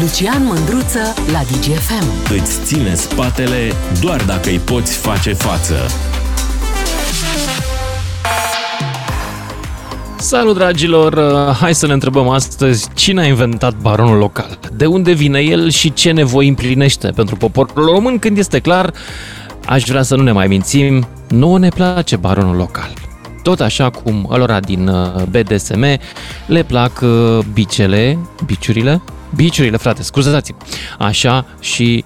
Lucian Mândruță la DGFM. Îți ține spatele doar dacă îi poți face față. Salut dragilor! Hai să ne întrebăm astăzi cine a inventat baronul local? De unde vine el și ce nevoi împlinește pentru poporul român când este clar Aș vrea să nu ne mai mințim, nu ne place baronul local. Tot așa cum alora din uh, BDSM le plac uh, bicele, biciurile, biciurile, frate, scuzați așa și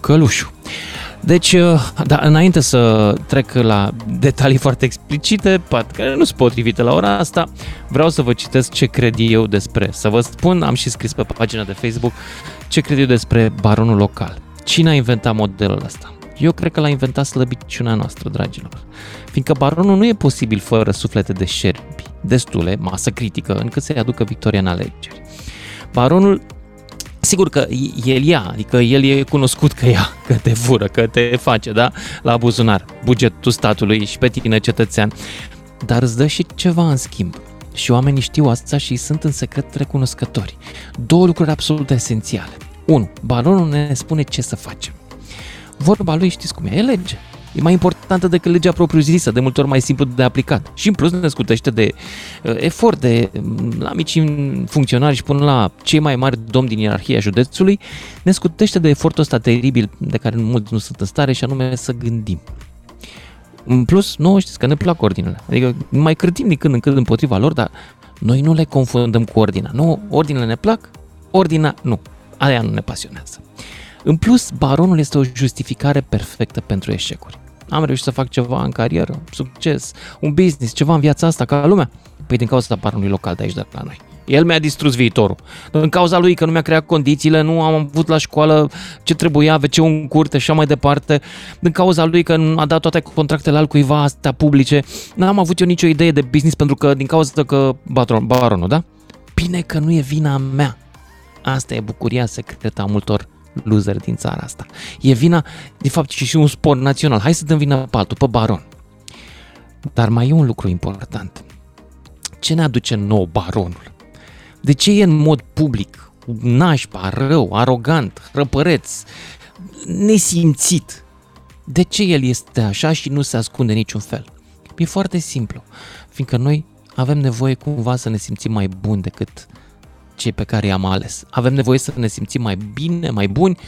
călușul. Deci, uh, da, înainte să trec la detalii foarte explicite, care nu sunt potrivite la ora asta, vreau să vă citesc ce cred eu despre, să vă spun, am și scris pe pagina de Facebook, ce cred eu despre baronul local. Cine a inventat modelul ăsta? Eu cred că l-a inventat slăbiciunea noastră, dragilor. Fiindcă baronul nu e posibil fără suflete de șerpi, destule, masă critică, încât să-i aducă victoria în alegeri. Baronul Sigur că el ia, adică el e cunoscut că ia, că te fură, că te face, da, la buzunar, bugetul statului și pe tine cetățean, dar îți dă și ceva în schimb. Și oamenii știu asta și sunt în secret recunoscători. Două lucruri absolut esențiale. 1. Baronul ne spune ce să facem vorba lui știți cum e, e lege. E mai importantă decât legea propriu-zisă, de multe ori mai simplu de aplicat. Și în plus ne scutește de uh, efort de mm, la mici funcționari și până la cei mai mari domni din ierarhia județului, ne scutește de efortul ăsta teribil de care mulți nu sunt în stare și anume să gândim. În plus, nu știți că ne plac ordinele. Adică mai cârtim din când în când împotriva lor, dar noi nu le confundăm cu ordinea. Nu, ordinele ne plac, ordinea nu. Aia nu ne pasionează. În plus, baronul este o justificare perfectă pentru eșecuri. Am reușit să fac ceva în carieră, succes, un business, ceva în viața asta ca lumea. Păi din cauza baronului local de aici de la noi. El mi-a distrus viitorul. În cauza lui că nu mi-a creat condițiile, nu am avut la școală ce trebuia, wc în curte și așa mai departe. Din cauza lui că a dat toate contractele al cuiva astea publice, n-am avut eu nicio idee de business pentru că din cauza că baron, baronul, da? Bine că nu e vina mea. Asta e bucuria secretă a multor loser din țara asta. E vina, de fapt, și un sport național. Hai să dăm vina pe altul, pe baron. Dar mai e un lucru important. Ce ne aduce nou baronul? De ce e în mod public, nașpa, rău, arogant, răpăreț, nesimțit? De ce el este așa și nu se ascunde niciun fel? E foarte simplu, fiindcă noi avem nevoie cumva să ne simțim mai buni decât cei pe care i-am ales. Avem nevoie să ne simțim mai bine, mai buni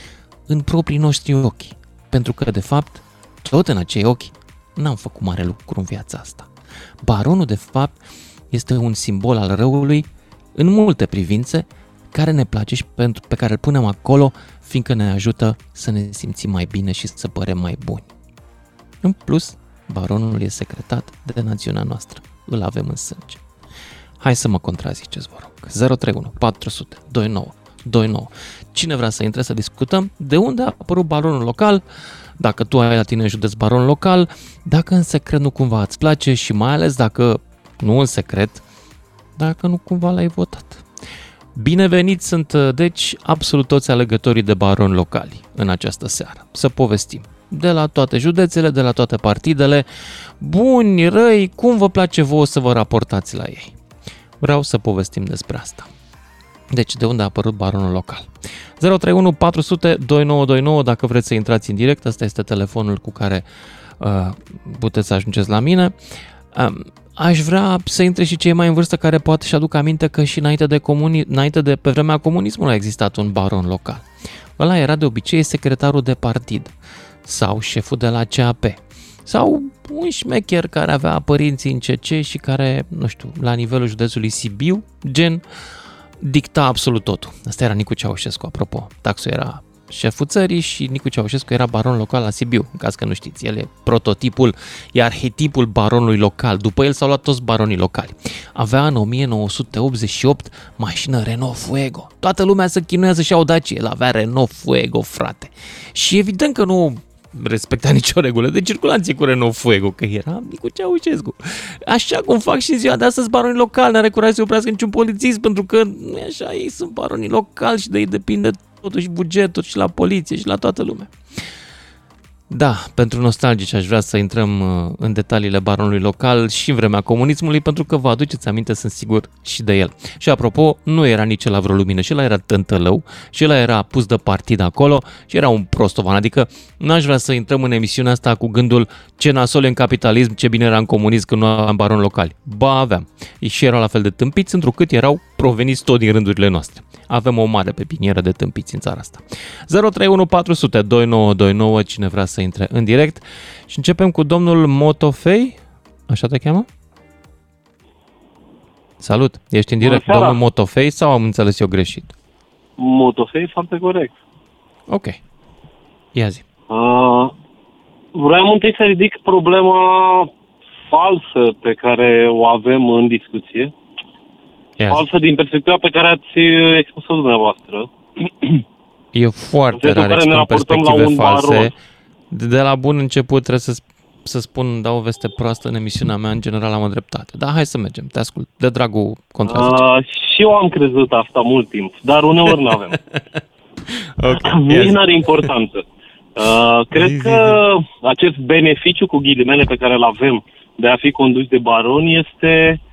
în proprii noștri ochi. Pentru că, de fapt, tot în acei ochi n-am făcut mare lucru în viața asta. Baronul, de fapt, este un simbol al răului în multe privințe care ne place și pentru, pe care îl punem acolo, fiindcă ne ajută să ne simțim mai bine și să părem mai buni. În plus, baronul e secretat de națiunea noastră. Îl avem în sânge. Hai să mă contraziceți, vă rog. 031 400 29 29. Cine vrea să intre să discutăm de unde a apărut baronul local, dacă tu ai la tine în județ baron local, dacă în secret nu cumva îți place și mai ales dacă nu în secret, dacă nu cumva l-ai votat. Bineveniți sunt, deci, absolut toți alegătorii de baron locali în această seară. Să povestim. De la toate județele, de la toate partidele, buni, răi, cum vă place vouă să vă raportați la ei. Vreau să povestim despre asta. Deci, de unde a apărut baronul local? 031 400 2929, dacă vreți să intrați în direct, ăsta este telefonul cu care uh, puteți să ajungeți la mine. Uh, aș vrea să intre și cei mai în vârstă care poate și aduc aminte că și înainte de, comuni- înainte de pe vremea comunismului a existat un baron local. Ăla era de obicei secretarul de partid sau șeful de la CAP sau un șmecher care avea părinții în CC și care, nu știu, la nivelul județului Sibiu, gen, dicta absolut totul. Asta era Nicu Ceaușescu, apropo. Taxu era șeful țării și Nicu Ceaușescu era baron local la Sibiu, în caz că nu știți. El e prototipul, e arhetipul baronului local. După el s-au luat toți baronii locali. Avea în 1988 mașină Renault Fuego. Toată lumea se chinuia să-și iau Dacia. El avea Renault Fuego, frate. Și evident că nu respecta nicio regulă de circulație cu Renault Fuego, că era Nicu Ceaușescu. Așa cum fac și în ziua de astăzi baronii locali, n-are curaj să oprească niciun polițist, pentru că nu e așa, ei sunt baronii locali și de ei depinde totuși bugetul și la poliție și la toată lumea. Da, pentru nostalgici aș vrea să intrăm uh, în detaliile baronului local și în vremea comunismului, pentru că vă aduceți aminte, sunt sigur, și de el. Și apropo, nu era nici la vreo lumină, și el era tântălău, și el era pus de partid acolo și era un prostovan, adică nu aș vrea să intrăm în emisiunea asta cu gândul ce nasol în capitalism, ce bine era în comunism când nu aveam baron locali. Ba, aveam. Și erau la fel de tâmpiți, întrucât erau proveniți tot din rândurile noastre. Avem o mare pepinieră de tâmpiți în țara asta. 031 400 2929, cine vrea să intre în direct. Și începem cu domnul Motofei, așa te cheamă? Salut, ești în direct, domnul Motofei sau am înțeles eu greșit? Motofei, foarte corect. Ok, ia zi. Uh, vreau întâi să ridic problema falsă pe care o avem în discuție. Ia Falsă din perspectiva pe care ați expus-o dumneavoastră. E foarte În sensul rar care ne expun raportăm la perspective un false. baron. De la bun început trebuie să, să spun, dau o veste proastă în emisiunea mea, în general am o dreptate. Da, hai să mergem, te ascult, de dragul contrazice. Uh, și eu am crezut asta mult timp, dar uneori nu avem. ok, Nici nu are importanță. Uh, cred Zi, zi, că acest beneficiu cu ghilimele pe care îl avem de a fi condus de baron este uh,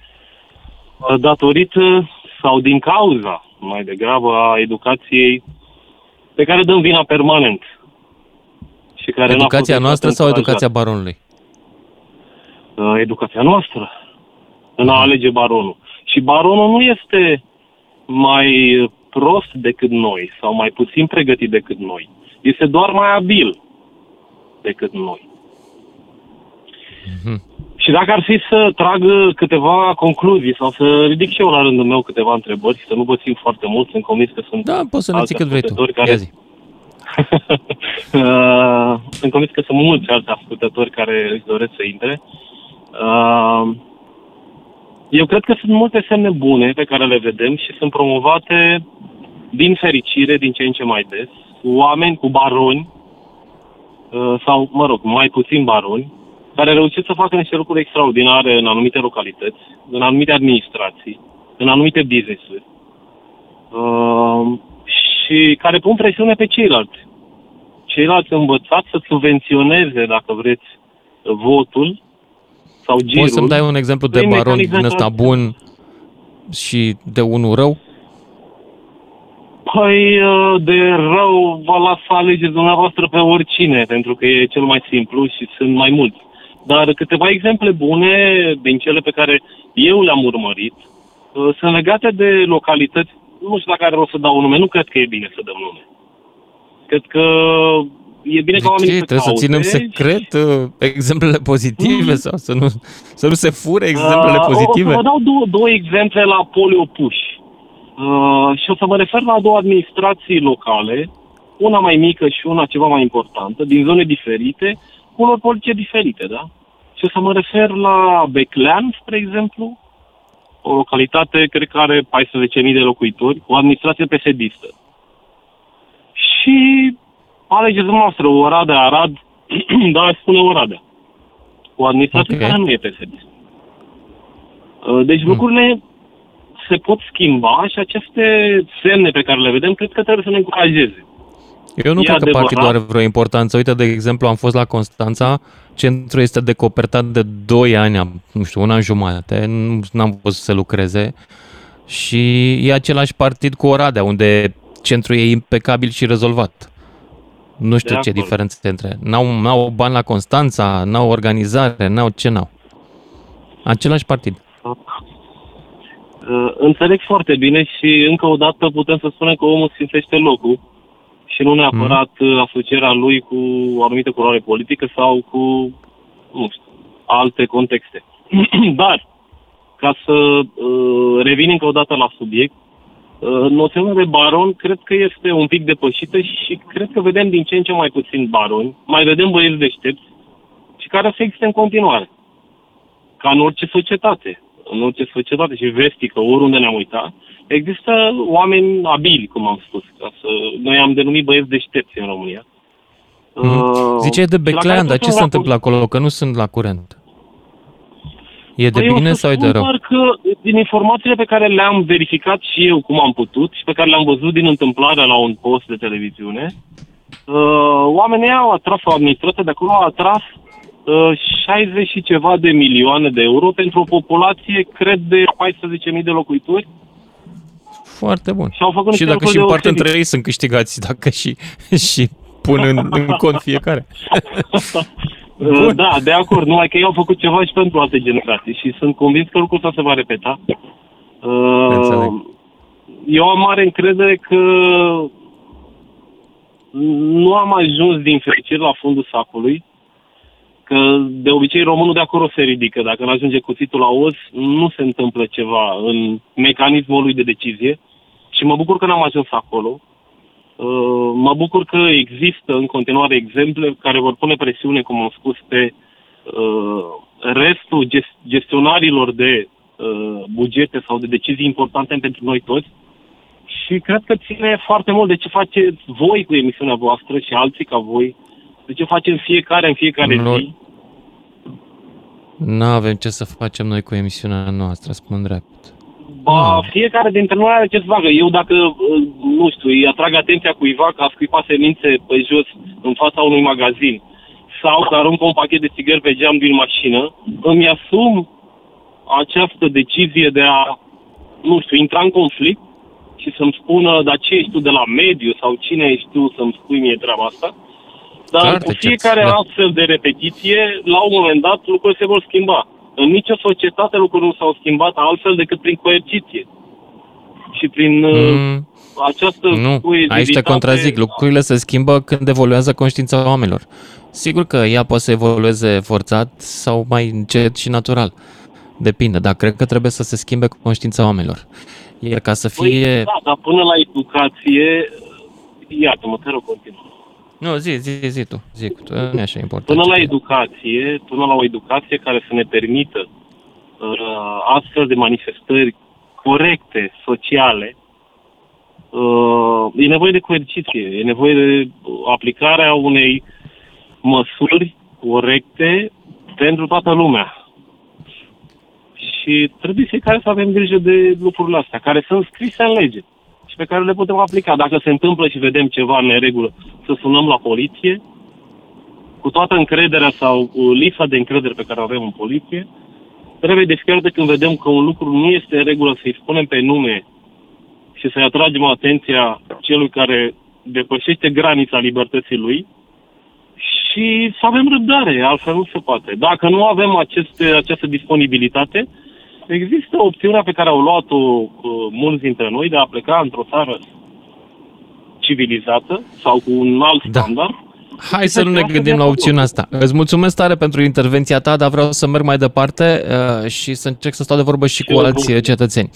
datorită sau din cauza mai degrabă a educației pe care dăm vina permanent. Și care n-a Educația fost noastră sau încurajată. educația baronului? uh, educația noastră în a alege baronul. Și baronul nu este mai prost decât noi sau mai puțin pregătit decât noi. Este doar mai abil decât noi. Mhm. Și dacă ar fi să trag câteva concluzii sau să ridic și eu la rândul meu câteva întrebări și să nu vă țin foarte mult, sunt convins că sunt Da, poți să ne alți ții cât vrei tu. ascultători Care... Ia zi. Uh, sunt convins că sunt mulți alți ascultători care își doresc să intre. Uh, eu cred că sunt multe semne bune pe care le vedem și sunt promovate din fericire, din ce în ce mai des, cu oameni, cu baroni, uh, sau, mă rog, mai puțin baroni, care reușesc să facă niște lucruri extraordinare în anumite localități, în anumite administrații, în anumite business-uri. Uh, și care pun presiune pe ceilalți. Ceilalți învățați să subvenționeze, dacă vreți, votul sau girul. Poți să-mi dai un exemplu de prin baron mecanisme din ăsta de- bun și de unul rău? Păi, uh, de rău vă las să alegeți dumneavoastră pe oricine, pentru că e cel mai simplu și sunt mai mulți. Dar câteva exemple bune din cele pe care eu le-am urmărit uh, sunt legate de localități, nu știu dacă are rost să dau nume, nu cred că e bine să dăm nume. Cred că e bine De ca oamenii ce? să Trebuie să caute ținem și- secret uh, exemplele pozitive sau să nu, să nu se fure exemplele Uh, O pozitive? să vă dau două, două exemple la poliopuși. Uh, și o să mă refer la două administrații locale, una mai mică și una ceva mai importantă, din zone diferite, cu unor politice diferite, da? Și o să mă refer la Beclean, spre exemplu, o localitate, cred că are 14.000 de locuitori, cu o administrație PSD-istă. Și alegeți dumneavoastră Oradea, Arad, da, aș spune Oradea. O administrație Ok. care nu e PSD. Uh, Deci lucrurile se pot schimba și aceste semne pe care le vedem, cred că trebuie să ne încurajeze. Eu nu E cred că adevărat. partidul are vreo importanță. Uite, de exemplu, am fost la Constanța, centrul este decopertat de 2 ani, am- nu știu, un an jumate, nu am văzut să se lucreze și e același partid cu Oradea, unde centrul e impecabil și rezolvat. Nu știu De ce acord. diferență între. N-au, n-au bani la Constanța, n-au organizare, n-au ce n-au. Același partid. Uh, Înțeleg foarte bine și încă o dată putem să spunem că omul simțește locul și nu neapărat mm. asocierea lui cu o anumită culoare politică sau cu, nu știu, alte contexte. Dar, ca să uh, revin încă o dată la subiect, uh, noțiunea de baron cred că este un pic depășită și cred că vedem din ce în ce mai puțin baroni, mai vedem băieți deștepți și care o să existe în continuare. Ca în orice societate, în orice societate și vestică, oriunde ne-am uitat, există oameni abili, cum am spus. Ca să, noi am denumit băieți deștepți în România. Mm. Ziceai de și la care Beclean, dar trebuie ce să se ne întâmplă acolo? Că nu sunt la curent. E de Păi eu bine să sau e de spun rău? doar că din informațiile pe care le-am verificat și eu cum am putut și pe care le-am văzut din întâmplarea la un post de televiziune, Uh, oamenii au atras, o administrație de acolo a atras uh, 60 și ceva de milioane de euro pentru o populație, cred, de 14.000 de locuitori. Foarte bun. Și au făcut Și niște dacă lucruri și împart deosebite. între ei sunt câștigați, dacă și, și pun în, în cont fiecare. Uh, Da, de acord, numai că ei au făcut ceva și pentru alte generații și sunt convins că lucrul ăsta se va repeta. Înțeleg. Uh, Eu am mare încredere că nu am ajuns din fericire la fundul sacului, că de obicei românul de acolo se ridică. Dacă nu ajunge cuțitul la os, nu se întâmplă ceva în mecanismul lui de decizie și mă bucur că n-am ajuns acolo. Uh, Mă bucur că există în continuare exemple care vor pune presiune, cum am spus, pe uh, restul ges- gestionarilor de uh, bugete sau de decizii importante pentru noi toți. Și cred că ține foarte mult de ce faceți voi cu emisiunea voastră și alții ca voi, de ce facem fiecare în fiecare Noi- zi. Nu avem ce să facem noi cu emisiunea noastră, spun drept. Ba, fiecare dintre noi are ce să facă. Eu dacă, uh, nu știu, îi atrag atenția cuiva că a scuipat semințe pe jos în fața unui magazin sau că aruncă un pachet de țigări pe geam din mașină, îmi asum această decizie de a, nu știu, intra în conflict și să-mi spună, dar ce ești tu de la mediu sau cine ești tu să-mi spui mie treaba asta. Dar Clar, cu de ce? fiecare Da. astfel de repetiție, la un moment dat, lucrurile se vor schimba. În nicio societate lucrurile nu s-au schimbat altfel decât prin coerciție. Și prin mm. Mm, această nu, coezivitate... aici te contrazic. Lucrurile se schimbă când evoluează conștiința oamenilor. Sigur că ea poate să evolueze forțat sau mai încet și natural. Depinde, dar cred că trebuie să se schimbe conștiința oamenilor. Iar ca să Păi, fie... da, dar până la educație, iată-mă, te rog, continuă. Nu, zi, zi, zi tu, zi tu, nu e așa important. Până la ce- educație, până la o educație care să ne permită uh, astfel de manifestări corecte, sociale, uh, e nevoie de coerciție, e nevoie de aplicarea unei măsuri corecte pentru toată lumea. Și trebuie fiecare să avem grijă de lucrurile astea, care sunt scrise în lege și pe care le putem aplica. Dacă se întâmplă și vedem ceva în neregulă, să sunăm la poliție, cu toată încrederea sau cu lipsa de încredere pe care o avem în poliție, trebuie de fiecare dată când vedem că un lucru nu este în regulă să-i spunem pe nume și să-i atragem atenția celui care depășește granița libertății lui și să avem răbdare, altfel nu se poate. Dacă nu avem aceste, această disponibilitate, există opțiunea pe care au luat-o uh, mulți dintre noi de a pleca într-o țară civilizată sau cu un alt Da. standard Hai să nu ne gândim la opțiunea asta. Îți mulțumesc tare pentru intervenția ta, dar vreau să merg mai departe uh, și să încerc să stau de vorbă și cu eu alți bun. cetățeni.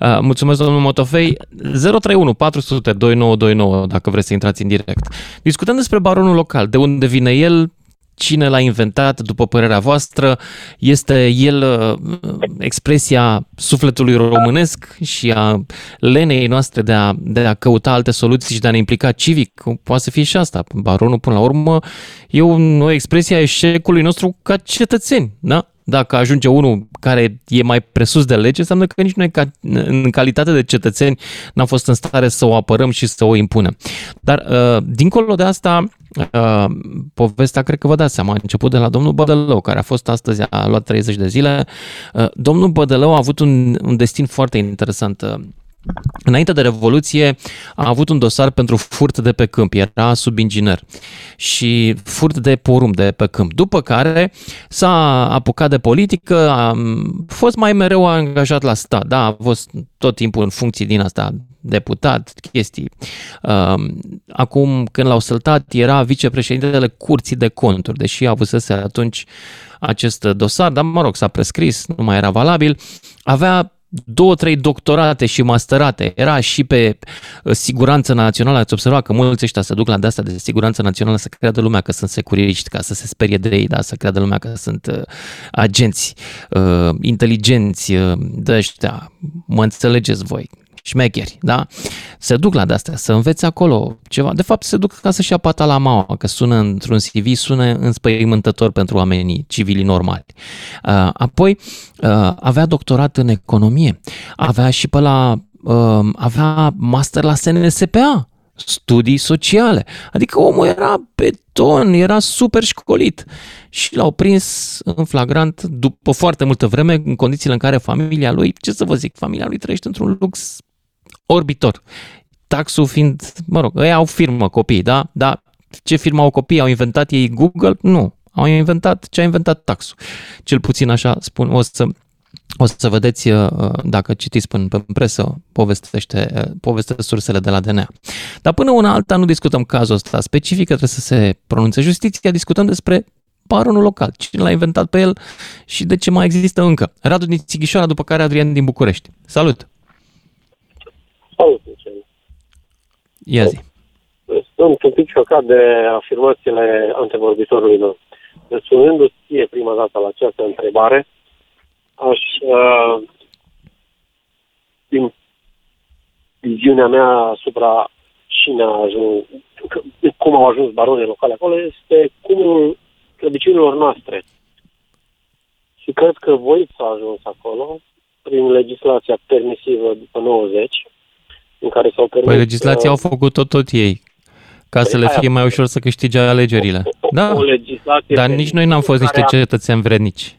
Uh, mulțumesc, domnul Motofei. 031 400 2929, dacă vreți să intrați în direct. Discutăm despre baronul local, de unde vine el, cine l-a inventat, după părerea voastră, este el uh, expresia sufletului românesc și a lenei noastre de a, de a căuta alte soluții și de a ne implica civic. Poate să fie și asta. Baronul, până la urmă, e un, o expresie a eșecului nostru ca cetățeni, da? Dacă ajunge unul care e mai presus de lege, înseamnă că nici noi, ca, în calitate de cetățeni, n-am fost în stare să o apărăm și să o impunem. Dar, uh, dincolo de asta, uh, povestea, cred că vă dați seama, a început de la domnul Bădălău, care a fost astăzi, a luat 30 de zile. Uh, domnul Bădălău a avut un, un destin foarte interesant. Uh, Înainte de Revoluție a avut un dosar pentru furt de pe câmp, era subinginer și furt de porumb de pe câmp. După care s-a apucat de politică, a fost mai mereu angajat la stat, da, a fost tot timpul în funcții din asta, deputat, chestii. Um, Acum, când l-au săltat, era vicepreședintele Curții de Conturi, deși avusese atunci acest dosar, dar mă rog, s-a prescris, nu mai era valabil. Avea două, trei doctorate și masterate. Era și pe uh, siguranță națională. Ați observat că mulți ăștia se duc la de-astea de siguranță națională să creadă lumea că sunt securiști, ca să se sperie de ei, da? să creadă lumea că sunt uh, agenți uh, inteligenți uh, de ăștia. Mă înțelegeți voi șmecheri, da? Se duc la de-astea, să învețe acolo ceva. De fapt, se duc ca să-și ia pata la maua, că sună într-un CV, sună înspăimântător pentru oamenii civili normali. Uh, Apoi, uh, avea doctorat în economie, avea și pe la, uh, avea master la SNSPA, studii sociale. Adică omul era beton, era super școlit și l-au prins în flagrant după foarte multă vreme în condițiile în care familia lui, ce să vă zic, familia lui trăiește într-un lux orbitor. Taxul fiind, mă rog, ei au firmă copii, da? Da, ce firmă au copii? Au inventat ei Google? Nu. Au inventat ce a inventat taxul. Cel puțin așa spun, o să o să vedeți, uh, dacă citiți până pe presă, povestește, uh, povestește sursele de la DNA. Dar până una alta nu discutăm cazul ăsta specific, trebuie să se pronunțe justiția, discutăm despre baronul local, cine l-a inventat pe el și de ce mai există încă. Radu din Sighișoara, după care Adrian din București. Salut! Salut, Michel. Ia zi. Sunt un pic șocat de afirmațiile antevorbitorului meu. Răspunzându-ți ție prima dată la această întrebare, aș, uh, din viziunea mea asupra cine a ajuns, cum au ajuns baronii locale acolo, este cumul slăbiciunilor noastre. Și cred că voi s-a ajuns acolo prin legislația permisivă după 90, în care s-au permis... Păi legislația uh, au făcut-o tot ei, ca să le fie mai ușor să câștige alegerile. O, o, da, o legislație dar nici noi n-am fost niște cetățeni vrednici.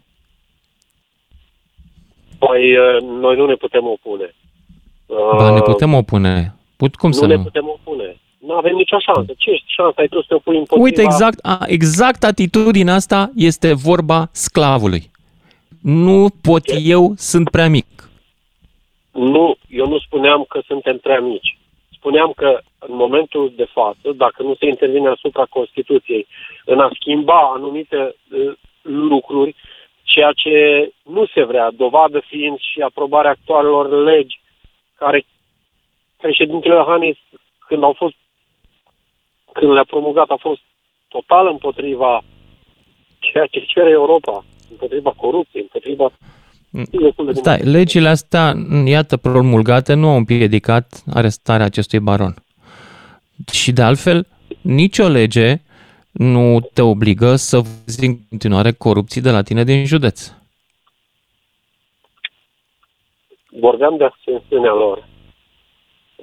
Păi uh, noi nu ne putem opune. Ba, ne putem opune. Put, cum nu să ne nu? putem opune. Nu avem nicio șansă. Ce șansă ai tu să te opui împotriva... Uite, exact, a, exact atitudinea asta este vorba sclavului. Nu pot Ce? eu, sunt prea mic. Nu, eu nu spuneam că suntem prea mici. Spuneam că în momentul de față, dacă nu se intervine asupra Constituției, în a schimba anumite uh, lucruri, ceea ce nu se vrea, dovadă fiind și aprobarea actualelor legi care președintele Iohannis, când au fost când le-a promulgat, a fost total împotriva ceea ce cere Europa, împotriva corupției, împotriva Stai, legile astea, iată, promulgate, nu au împiedicat arestarea acestui baron. Și de altfel, nicio lege nu te obligă să vezi în continuare corupții de la tine din județ. Vorbeam de ascensiunea lor.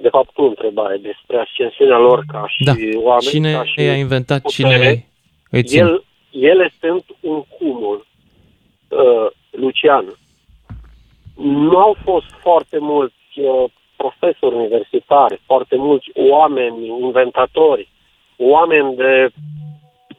De fapt, tu întrebai despre ascensiunea lor ca și Da. oameni, Cine ca și i-a inventat, putere. cine îi ține? El, ele sunt un cumul. Uh, Lucian, nu au fost foarte mulți uh, profesori universitari, foarte mulți oameni inventatori, oameni de,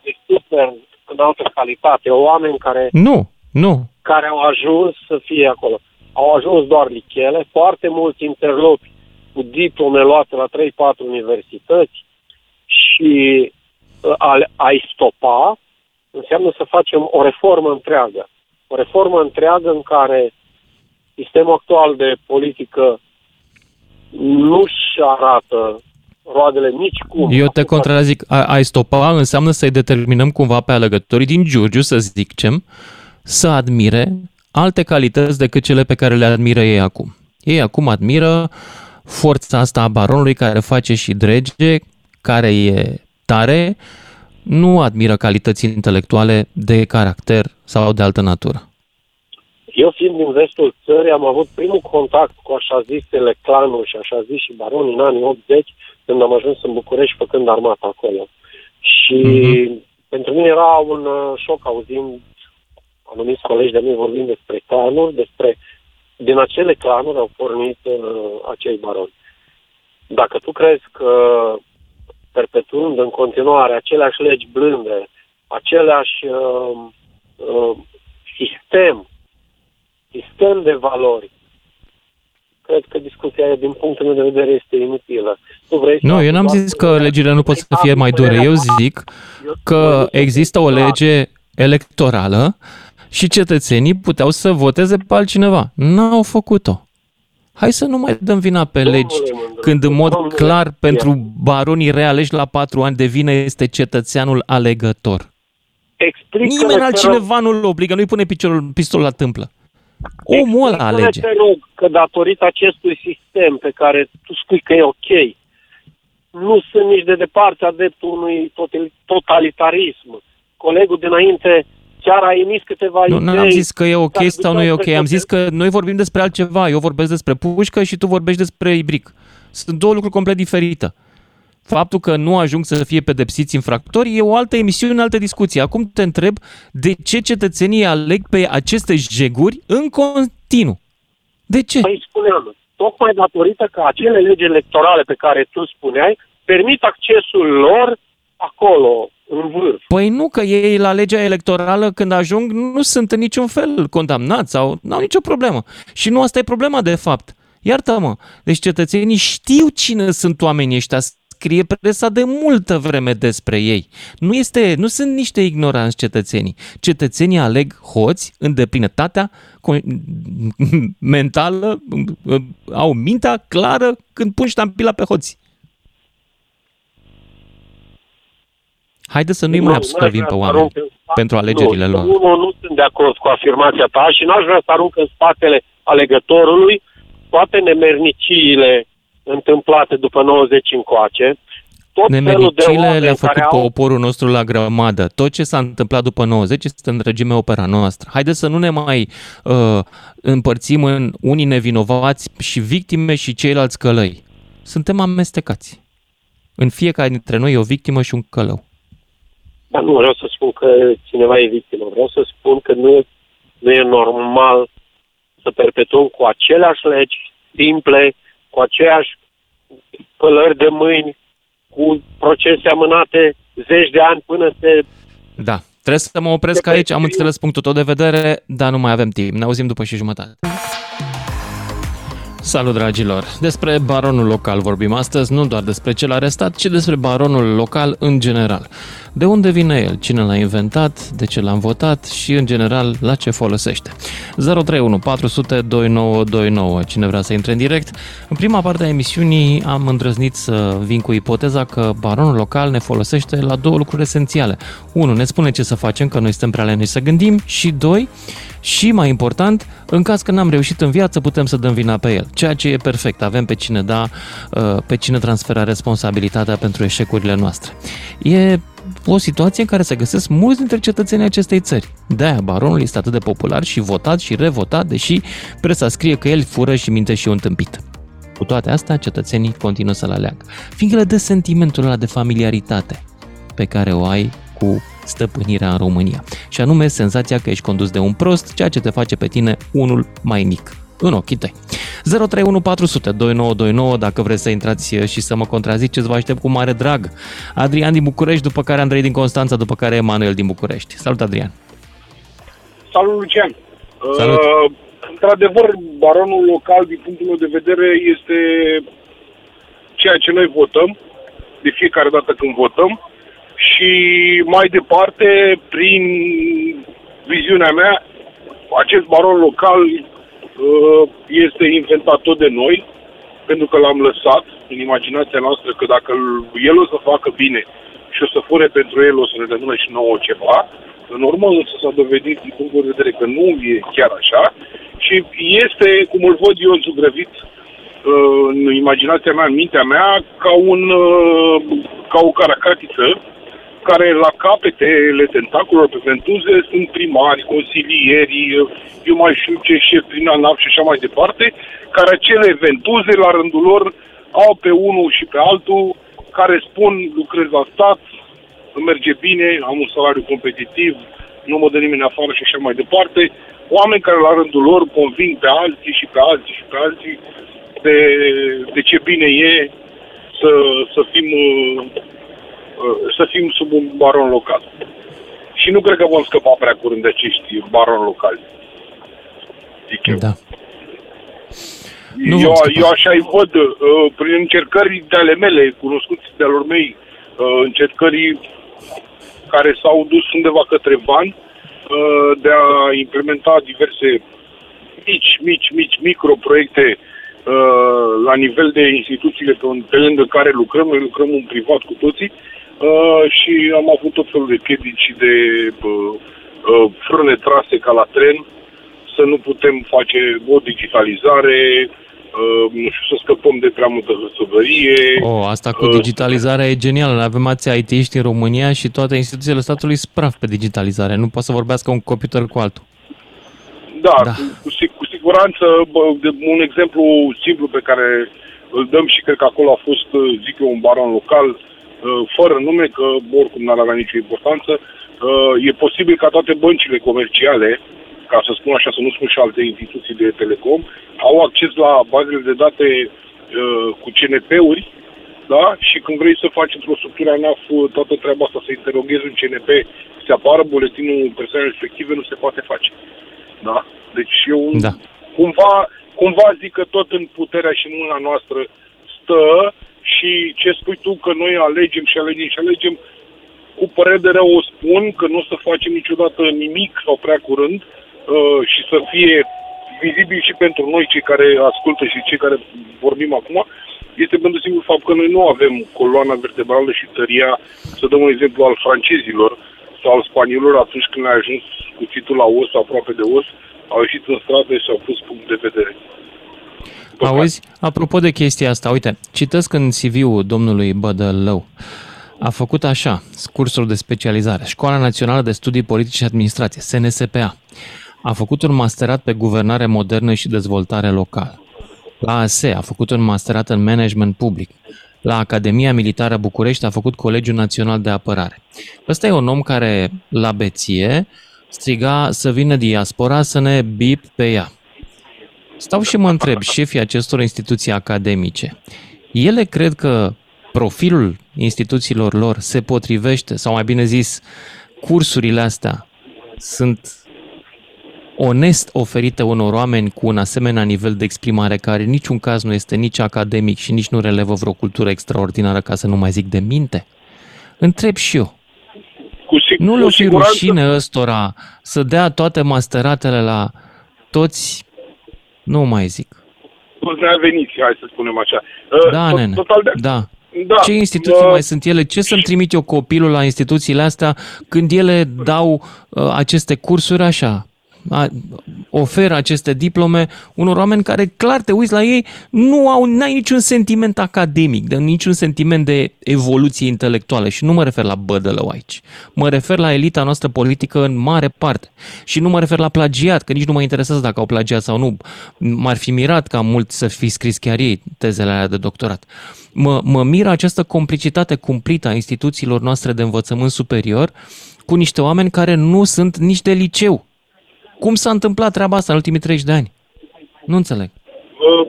de super înaltă calitate, oameni care, Nu, nu. care au ajuns să fie acolo. Au ajuns doar lichele, foarte mulți interlopi cu diplome luate la 3-4 universități și uh, a, a-i stopa înseamnă să facem o reformă întreagă. O reformă întreagă în care sistemul actual de politică nu-și arată roadele nici cum. Eu te contrazic. A- Ai stopa înseamnă să-i determinăm cumva pe alegătorii din Giurgiu, să zicem, să admire alte calități decât cele pe care le admiră ei acum. Ei acum admiră forța asta a baronului care face și drege, care e tare, nu admiră calități intelectuale de caracter sau de altă natură. Eu fiind din vestul țării, am avut primul contact cu așa zisele clanuri și așa zis și baroni în anii 80, când am ajuns în București făcând armata acolo. Și Mhm. pentru mine era un uh, șoc auzind anumiți colegi de mei vorbind despre clanuri, despre din acele clanuri au pornit uh, acei baroni. Dacă tu crezi că perpetuând în continuare aceleași legi blânde, aceleași uh, uh, sistem, sistem de valori, cred că discuția din punctul meu de vedere este inutilă. Tu vrei să Nu, eu n-am doar zis că părerea- legile nu pot să fie mai dure. Eu zic Eu- că există o lege electorală și cetățenii puteau să voteze pe altcineva. N-au făcut-o. Hai să nu mai dăm vina pe Domnule legi, Mândruță, când în mod domnule, clar ia. pentru baronii realeși la patru ani de vină este cetățeanul alegător. Explică-ne, Nimeni te rog, altcineva nu-l obligă, nu-i pune piciorul, pistolul la tâmplă. Omul ăla explică-ne, alege. te rog, că datorită acestui sistem pe care tu spui că e ok, nu sunt nici de departe adeptul unui total- totalitarism. Colegul dinainte chiar a emis câteva Nu, idei. n-am zis că e ok care sau nu e duceau ok. spre Am zis că noi vorbim despre altceva. Eu vorbesc despre pușcă și tu vorbești despre ibric. Sunt două lucruri complet diferite. Faptul că nu ajung să fie pedepsiți infractori e o altă emisiune, altă discuție. Acum te întreb de ce cetățenii aleg pe aceste jeguri în continuu. De ce? Păi spuneam, tocmai datorită că acele legi electorale pe care tu spuneai permit accesul lor acolo, în vârf. Păi nu, că ei la legea electorală când ajung nu sunt în niciun fel condamnați sau nu au nicio problemă. Și nu asta e problema de fapt. Iartă-mă, deci cetățenii știu cine sunt oamenii ăștia, scrie presa de multă vreme despre ei. Nu, este, nu sunt niște ignoranți cetățenii. Cetățenii aleg hoți în deplinătatea mentală, au mintea clară când pun ștampila pe hoți. Haideți să nu-i mai abscovim pe oameni pentru alegerile nu, lor. Nu, nu, nu sunt de acord cu afirmația ta și n-aș vrea să arunc în spatele alegătorului toate nemerniciile întâmplate după 90 încoace. Tot Nemernicile le-a făcut au... poporul nostru la grămadă. Tot ce s-a întâmplat după 90 este în regime opera noastră. Haideți să nu ne mai uh, împărțim în unii nevinovați și victime și ceilalți călăi. Suntem amestecați. În fiecare dintre noi e o victimă și un călău. Dar nu vreau să spun că cineva e victimă. Vreau să spun că nu e, nu e normal să perpetuăm cu aceleași legi simple, cu aceeași pălări de mâini, cu procese amânate zeci de ani până se... Da, trebuie să mă opresc aici, am înțeles punctul tău de vedere, dar nu mai avem timp. Ne auzim după și jumătate. Salut, dragilor! Despre baronul local vorbim astăzi, nu doar despre cel arestat, ci despre baronul local în general. De unde vine el? Cine l-a inventat? De ce l-am votat? Și, în general, la ce folosește? 031 400 2929. Cine vrea să intre în direct? În prima parte a emisiunii am îndrăznit să vin cu ipoteza că baronul local ne folosește la două lucruri esențiale. Unu, ne spune ce să facem, că noi suntem prea lenți să gândim și doi, și mai important, în caz că n-am reușit în viață, putem să dăm vina pe el. Ceea ce e perfect. Avem pe cine da, uh, pe cine transfera responsabilitatea pentru eșecurile noastre. E o situație în care se găsesc mulți dintre cetățenii acestei țări. De-aia baronul este atât de popular și votat și revotat, deși presa scrie că el fură și minte și un tâmpit. Cu toate astea, cetățenii continuă să-l aleagă, fiindcă le dă sentimentul ăla de familiaritate pe care o ai cu stăpânirea în România. Și anume senzația că ești condus de un prost, ceea ce te face pe tine unul mai mic în ochii tăi. 031400 2929 dacă vreți să intrați și să mă contraziceți, vă aștept cu mare drag. Adrian din București, după care Andrei din Constanța, după care Emanuel din București. Salut, Adrian! Salut, Lucian! Salut! Uh, într-adevăr, baronul local, din punctul meu de vedere, este ceea ce noi votăm de fiecare dată când votăm și mai departe, prin viziunea mea, acest baron local uh, este inventat tot de noi, pentru că l-am lăsat în imaginația noastră că dacă el o să facă bine și o să fure pentru el, o să ne rămână și nouă ceva. În urmă însă s-a dovedit din punctul de vedere că nu e chiar așa și este, cum îl văd eu, zugrăvit uh, în imaginația mea, în mintea mea, ca, un, uh, ca o caracatiță care la capetele tentaculor pe ventuze sunt primari, consilieri, eu mai știu ce șef prin ANAP și așa mai departe, care acele ventuze la rândul lor au pe unul și pe altul care spun lucrez la stat, îmi merge bine, am un salariu competitiv, nu mă dă nimeni afară și așa mai departe. Oameni care la rândul lor conving pe alții și pe alții și pe alții de, de ce bine e să, să fim Uh, să fim sub un baron local. Și nu cred că vom scăpa prea curând de acești baroni locali. Zic eu. Da. Nu eu, eu așa-i văd, uh, prin încercări de ale mele, cunoscuți de alor mei, uh, încercări care s-au dus undeva către bani, uh, de a implementa diverse mici, mici, mici microproiecte uh, la nivel de instituțiile pe, pe lângă care lucrăm, noi lucrăm în privat cu toții, Uh, și am avut tot felul de piedici și de uh, uh, frâne trase ca la tren, să nu putem face o digitalizare, uh, nu știu, să scăpăm de prea multă hăsăvărie. Oh, asta cu uh, digitalizarea uh, e genială. Avem ați it în România și toate instituțiile statului spraf pe digitalizare. Nu poate să vorbească un computer cu altul. Da, da. Cu, cu siguranță, bă, de, un exemplu simplu pe care îl dăm și cred că acolo a fost, uh, zic eu, un baron local, uh, fără nume, că oricum n-ar avea nicio importanță. Uh, e posibil ca toate băncile comerciale, ca să spun așa, să nu spun și alte instituții de telecom, au acces la bazele de date cu CNP-uri, da? Și când vrei să faci într-o structură ANAF toată treaba asta, să interoghezi un CNP, să apară buletinul persoanei respective, nu se poate face. Da? Deci eu da. cumva, cumva zic că tot în puterea și în mâna noastră stă și ce spui tu că noi alegem și alegem și alegem, cu părere de rău o spun că nu o să facem niciodată nimic sau prea curând uh, și să fie vizibil și pentru noi cei care ascultă și cei care vorbim acum, este pentru singur fapt că noi nu avem coloana vertebrală și tăria, să dăm un exemplu al francezilor sau al spaniolilor atunci când a ajuns cuțitul la os, aproape de os, au ieșit în stradă și au pus punct de vedere. Auzi, apropo de chestia asta, uite, citesc în CV-ul domnului Bădălău. A făcut așa, cursuri de specializare, Școala Națională de Studii Politice și Administrație, SNSPA. A făcut un masterat pe guvernare modernă și dezvoltare locală. La ASE a făcut un masterat în management public. La Academia Militară București a făcut Colegiul Național de Apărare. Ăsta e un om care, la beție, striga să vină diaspora să ne bip pe ea. Stau și mă întreb, șefii acestor instituții academice, ele cred că profilul instituțiilor lor se potrivește, sau mai bine zis, cursurile astea sunt onest oferite unor oameni cu un asemenea nivel de exprimare care în niciun caz nu este nici academic și nici nu relevă vreo cultură extraordinară, ca să nu mai zic de minte? Întreb și eu. Cu sig- nu le fi rușine ăstora să dea toate masteratele la toți, nu mai zic. Toți veniți, hai să spunem așa. Da, Tot, nene, total de... da. Da, ce instituții uh, mai sunt ele? Ce să-mi trimit eu copilul la instituțiile astea când ele dau uh, aceste cursuri așa, oferă aceste diplome unor oameni care, clar, te uiți la ei, nu au n-ai niciun sentiment academic, de niciun sentiment de evoluție intelectuală și nu mă refer la bădălău aici. Mă refer la elita noastră politică în mare parte și nu mă refer la plagiat, că nici nu mă interesează dacă au plagiat sau nu. M-ar fi mirat ca mult să fi scris chiar ei tezele alea de doctorat. Mă, mă miră această complicitate cumplită a instituțiilor noastre de învățământ superior cu niște oameni care nu sunt nici de liceu cum s-a întâmplat treaba asta în ultimii 30 de ani? Nu înțeleg. Uh,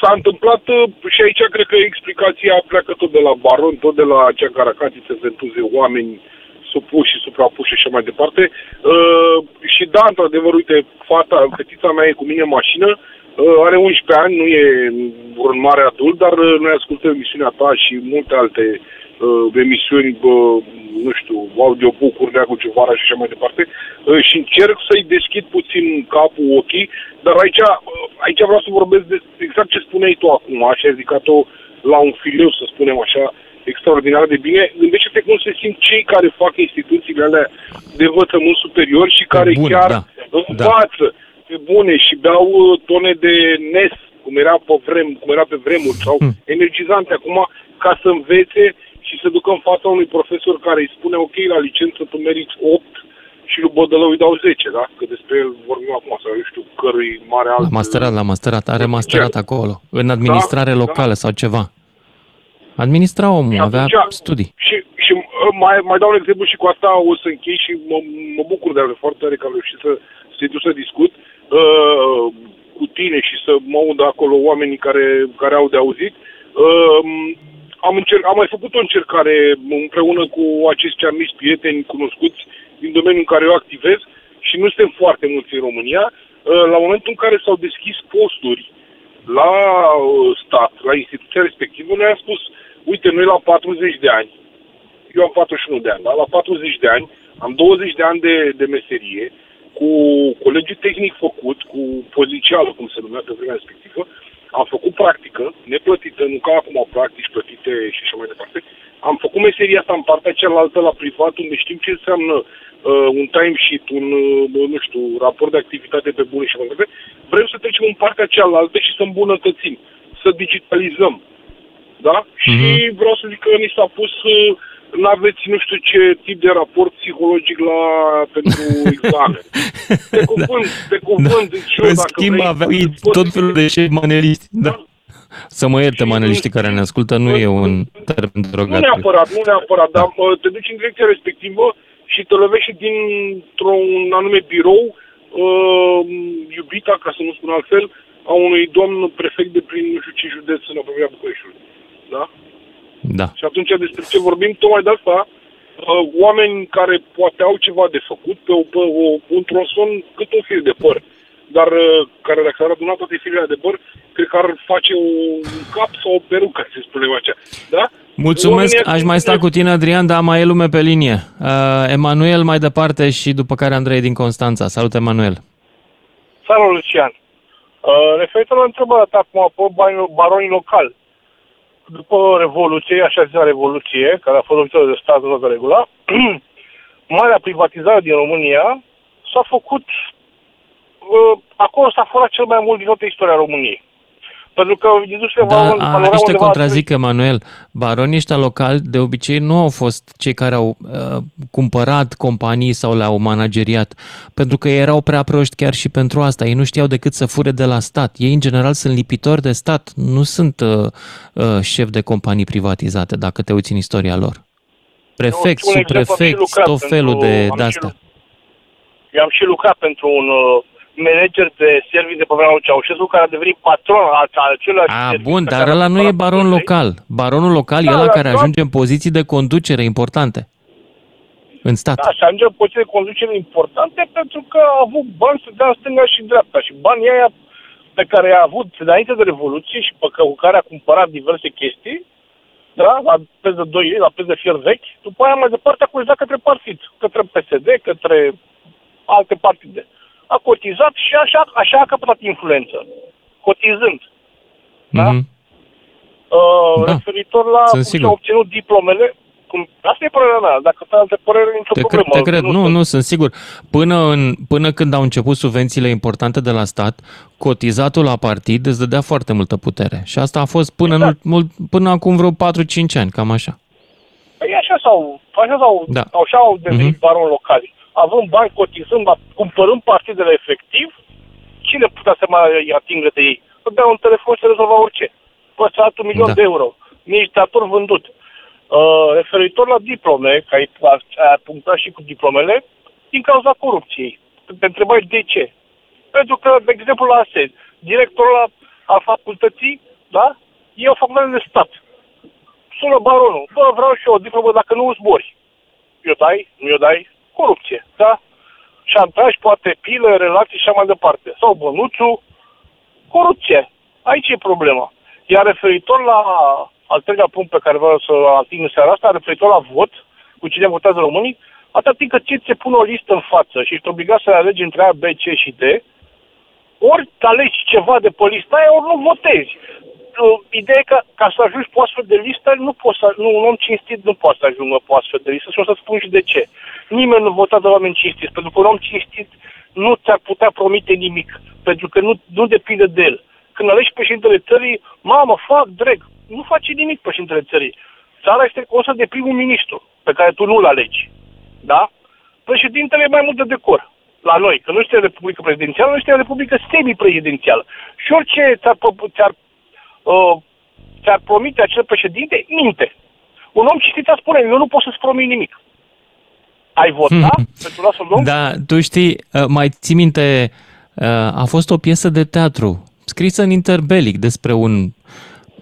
s-a întâmplat uh, și aici cred că explicația pleacă tot de la baron, tot de la acea caracatiță ventuze oameni supuși și suprapuși și așa mai departe. Uh, și da, într-adevăr, uite, fata, fetița mea e cu mine în mașină, uh, are 11 ani, nu e un mare adult, dar uh, noi ascultăm emisiunea ta și multe alte uh, emisiuni, uh, nu știu, audiobook-uri, Neagul Cevara și așa mai departe, uh, și încerc să-i deschid puțin capul, ochii, dar aici, uh, aici vreau să vorbesc de exact ce spuneai tu acum, așa ai ridicat-o la un fileu, să spunem așa, extraordinar de bine. Gândește-te cum se simt cei care fac instituțiile alea de învățământ superior și care Bun, chiar da, învață da. pe bune și beau uh, tone de NES, cum era pe, vrem, cum era pe vremuri, sau hmm. energizante acum, ca să învețe și să ducă în fața unui profesor care îi spune, ok, la licență tu meriți 8 și lui Bădălău îi dau 10, da? Că despre el vorbim acum, sau eu știu cărui mare alt... La masterat, la masterat, are masterat Ce? acolo, în administrare da? locală da? sau ceva. Administra omul, și avea atunci, studii. Și, și mai, mai dau un exemplu și cu asta o să închei și mă, mă bucur de ale foarte tare că am reușit să, să duc să discut uh, cu tine și să mă aud acolo oamenii care, care au de auzit. Uh, am, încerc, am mai făcut o încercare împreună cu acești amici prieteni cunoscuți din domeniul în care eu activez și nu suntem foarte mulți în România. Uh, la momentul în care s-au deschis posturi la uh, stat, la instituția respectivă, noi am spus, uite, noi la 40 de ani, eu am 41 de ani, da? la 40 de ani, am 20 de ani de, de meserie, cu colegiul tehnic făcut, cu pozițială, cum se numea pe vremea respectivă, am făcut practică, neplătită, nu ca acum practici plătite și așa mai departe. Am făcut meseria asta în partea cealaltă la privat, unde știm ce înseamnă uh, un timesheet, un, uh, nu știu, raport de activitate pe bune și mai departe. Vrem să trecem în partea cealaltă și să îmbunătățim, să digitalizăm. Da? Mm-hmm. Și vreau să zic că ni s-a pus uh, nu aveți nu știu ce tip de raport psihologic la pentru examen. Pe cuvânt, da. pe cuvânt, da. deci eu, În dacă schimb, vrei, aveai tot felul de șefi maneliști. Da. da. Să mă ierte maneliștii care ne ascultă, nu e un termen Nu derogatoriu. neapărat, nu neapărat, dar uh, te duci în direcția respectivă și te lovești dintr-un anume birou uh, iubita, ca să nu spun altfel, a unui domn prefect de prin nu știu ce județ în apropierea Bucureștiului. Da? Da. Și atunci despre ce vorbim, tocmai de asta, uh, oameni care poate au ceva de făcut pe, o, pe o, un tronson cât un fir de păr, dar uh, care dacă ar aduna toate firele de păr, cred că ar face o, un cap sau o perucă, să spunem așa. Da? Mulțumesc, Oamenii aș mai sta cu tine, Adrian, dar mai e lume pe linie. Uh, Emanuel mai departe și după care Andrei din Constanța. Salut, Emanuel. Salut, Lucian. Uh, referitor la întrebarea ta acum pe banii baronii locali. După Revoluție, așa zisea Revoluție, care a fost lovită de stat toată regula, marea privatizare din România s-a făcut, uh, acolo s-a furat cel mai mult din toată istoria României. Pentru că industria Da, valorează a, undeva aici te la contrazic, Emanuel. Baronii ăștia locali de obicei nu au fost cei care au uh, cumpărat companii sau le-au manageriat, pentru că erau prea proști chiar și pentru asta. Ei nu știau decât să fure de la stat. Ei, în general, sunt lipitori de stat, nu sunt uh, uh, șef de companii privatizate, dacă te uiți în istoria lor. Prefect, Eu, un exemplu, am și subprefect, lucrat tot felul pentru- de, am de și astea. Eu am și lucrat pentru un uh, manager de servicii de pe vremea lui Ceaușescu, care a devenit patron al al același A, serviciu bun, pe dar care ăla l-a nu e cumpărat baron București. local. Baronul local e Da, ăla da, care da. ajunge în poziții de conducere importante în stat. Da, și ajunge în poziții de conducere importante pentru că a avut bani să dea în stânga și în dreapta. Și banii aia pe care i-a avut înainte de Revoluție și pe care, cu care a cumpărat diverse chestii, da, la preț de 2 lei, la preț de fier vechi, după aia mai departe a cotizat către partid, către PSD, către alte partide. A cotizat și așa, așa a căpătat influență, cotizând. Da? Mhm. Uh, Da. Referitor la Sunt cum sigur. și-a obținut diplomele, cum, asta e părerea mea, dacă te alte părere, nicio Te, cre- problemă. te cred, nu, sunt- nu, sunt sigur. Până, în, până când au început subvențiile importante de la stat, cotizatul la partid îți dădea foarte multă putere. Și asta a fost până, Exact. în, mult, până acum vreo 4-5 ani, cam așa. Păi așa s-au, așa s-au, Da. da. așa au devenit Mhm. uh-huh. baroni locali. Având bani, cotizând, la- cumpărând partidele efectiv, cine putea să mai atingă de ei? Dădea un telefon și se rezolva orice. Păstrat un milion Da. de euro. Ministrator vândut. Uh, referitor la diplome, că ai, ai punctat și cu diplomele, din cauza corupției. Te întrebai de ce. Pentru că, de exemplu, la ASED, directorul la, al facultății, da, e o facultate de stat. Sună baronul, bă, vreau și eu o diplomă dacă nu zbori. Eu dai, nu eu dai, corupție, da? Șantaj, poate pile, relații și așa mai departe. Sau bănuțul, corupție. Aici e problema. Iar referitor la al treilea punct pe care vreau să ating în seara asta, referitor la vot, cu cine votează românii, atât timp cât ție ți se pune o listă în față și ești obligat să alegi între A, B, C și D, ori alegi ceva de pe lista aia, ori nu votezi. Uh, Ideea e că ca să ajungi pe o astfel de listă, nu poți să, nu, un om cinstit nu poate să ajungă pe o astfel de listă și o să spun și de ce. Nimeni nu votează oameni cinstiți, pentru că un om cinstit nu ți-ar putea promite nimic, pentru că nu, nu depinde de el. Când alegi președintele țării, mamă, fac drag, nu face nimic președintele țării. Țara este condusă de primul ministru, pe care tu nu-l alegi. Da? Președintele e mai mult de decor la noi, că nu este Republică prezidențială, nu este Republică semi-prezidențială. Și orice ți-ar, pro- ți-ar, uh, ți-ar promite acel președinte, minte. Un om citit ar spune, eu nu pot să-ți promit nimic. Ai vota pentru lasul lung? Da, tu știi, uh, mai ții minte, uh, a fost o piesă de teatru scrisă în interbelic despre un,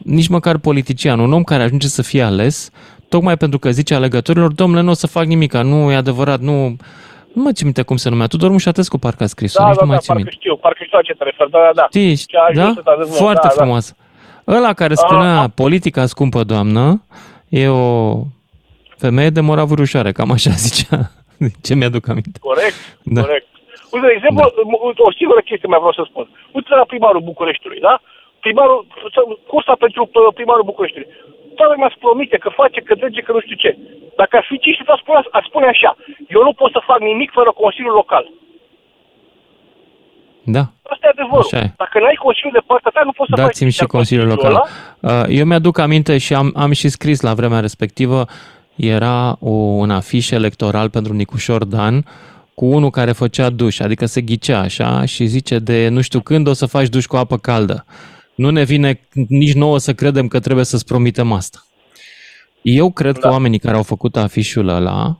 nici măcar politician, un om care ajunge să fie ales, tocmai pentru că zice alegătorilor, domnule, nu o să fac nimic, nu e adevărat, nu... Nu mai țin minte cum se numea, Tudor Mușatescu parcă a scris-o, Da, nici da, nu mai da, țin parcă minte. știu, parcă știu la ce te referi, da, da, da. Știi, Ce a ajuns da? să te adezi, mă, Foarte da, da. Frumos. Ăla care spunea, A, politica scumpă, doamnă, e o femeie de moravuri ușoare, cam așa zicea. Ce mi-aduc aminte. Corect, Da. corect. Uite, de exemplu, o singură chestie mai vreau să spun. Uite la primarul Bucureștiului, da? Primarul, cursa pentru uh, primarul Bucureștiului. Toată lumea îți promite că face, că trece, că nu știu ce. Dacă ar fi cinstit, ar spune, ar spune așa. Eu nu pot să fac nimic fără Consiliul Local. Da. Asta e adevărul. Așa e. Dacă n-ai Consiliul de partea ta, nu poți să faci Dați-mi nimic. și Iar Consiliul Local. ăla, Uh, Eu mi-aduc aminte și am, am și scris la vremea respectivă, era o, un afiș electoral pentru Nicușor Dan cu unul care făcea duș, adică se ghicea așa și zice de nu știu când o să faci duș cu apă caldă. Nu ne vine nici nouă să credem că trebuie să-ți promitem asta. Eu cred da. că oamenii care au făcut afișul ăla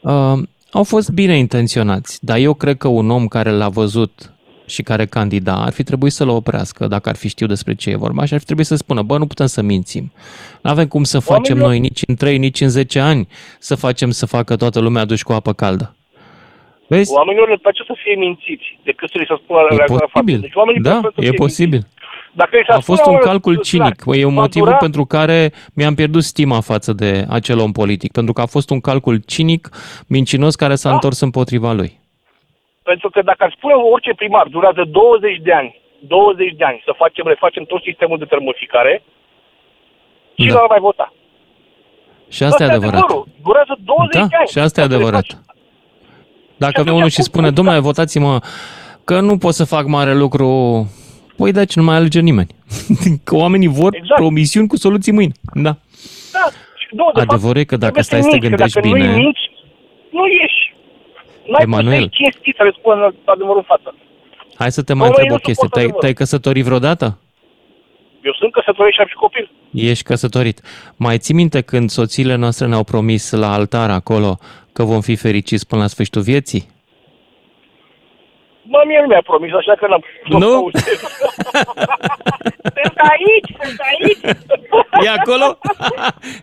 uh, au fost bine intenționați, dar eu cred că un om care l-a văzut și care candida ar fi trebuit să-l oprească dacă ar fi știut despre ce e vorba și ar fi trebuit să spună, bă, nu putem să mințim. Nu avem cum să facem Oamenilor... noi nici în 3, nici în 10 ani să facem să facă toată lumea duși cu apă caldă. Vezi? Oamenilor le place să fie mințiți decât să li se spună e posibil. Deci da, e posibil. Mințiți. Dacă a fost un calcul cinic. E un motiv dura... pentru care mi-am pierdut stima față de acel om politic. Pentru că a fost un calcul cinic, mincinos, care s-a da? întors împotriva lui. Pentru că dacă ar spune orice primar, durează 20 de ani, 20 de ani să facem, refacem tot sistemul de termoficare, și da. nu mai vota. Și asta, asta e adevărat. Adevărul. Durează 20 da, de ani. și asta e adevărat. Dacă vine unul și spune, domnule, votați-mă că nu pot să fac mare lucru Păi da, ce nu mai alege nimeni. că oamenii vor exact. promisiuni cu soluții mâine. Da. Da. Nu, Adevărul e că dacă stai să te gândești dacă bine... Nu, minți, nu ieși. N-ai Emanuel. Cum să să le spun adevărul în față. Hai să te mai întreb o chestie. Te-ai, te-ai căsătorit vreodată? Eu sunt căsătorit și am și copil. Ești căsătorit. Mai ții minte când soțiile noastre ne-au promis la altar acolo că vom fi fericiți până la sfârșitul vieții? Mă, mie nu mi-a promis, așa că n-am... Nu? sunt aici, sunt aici. E acolo?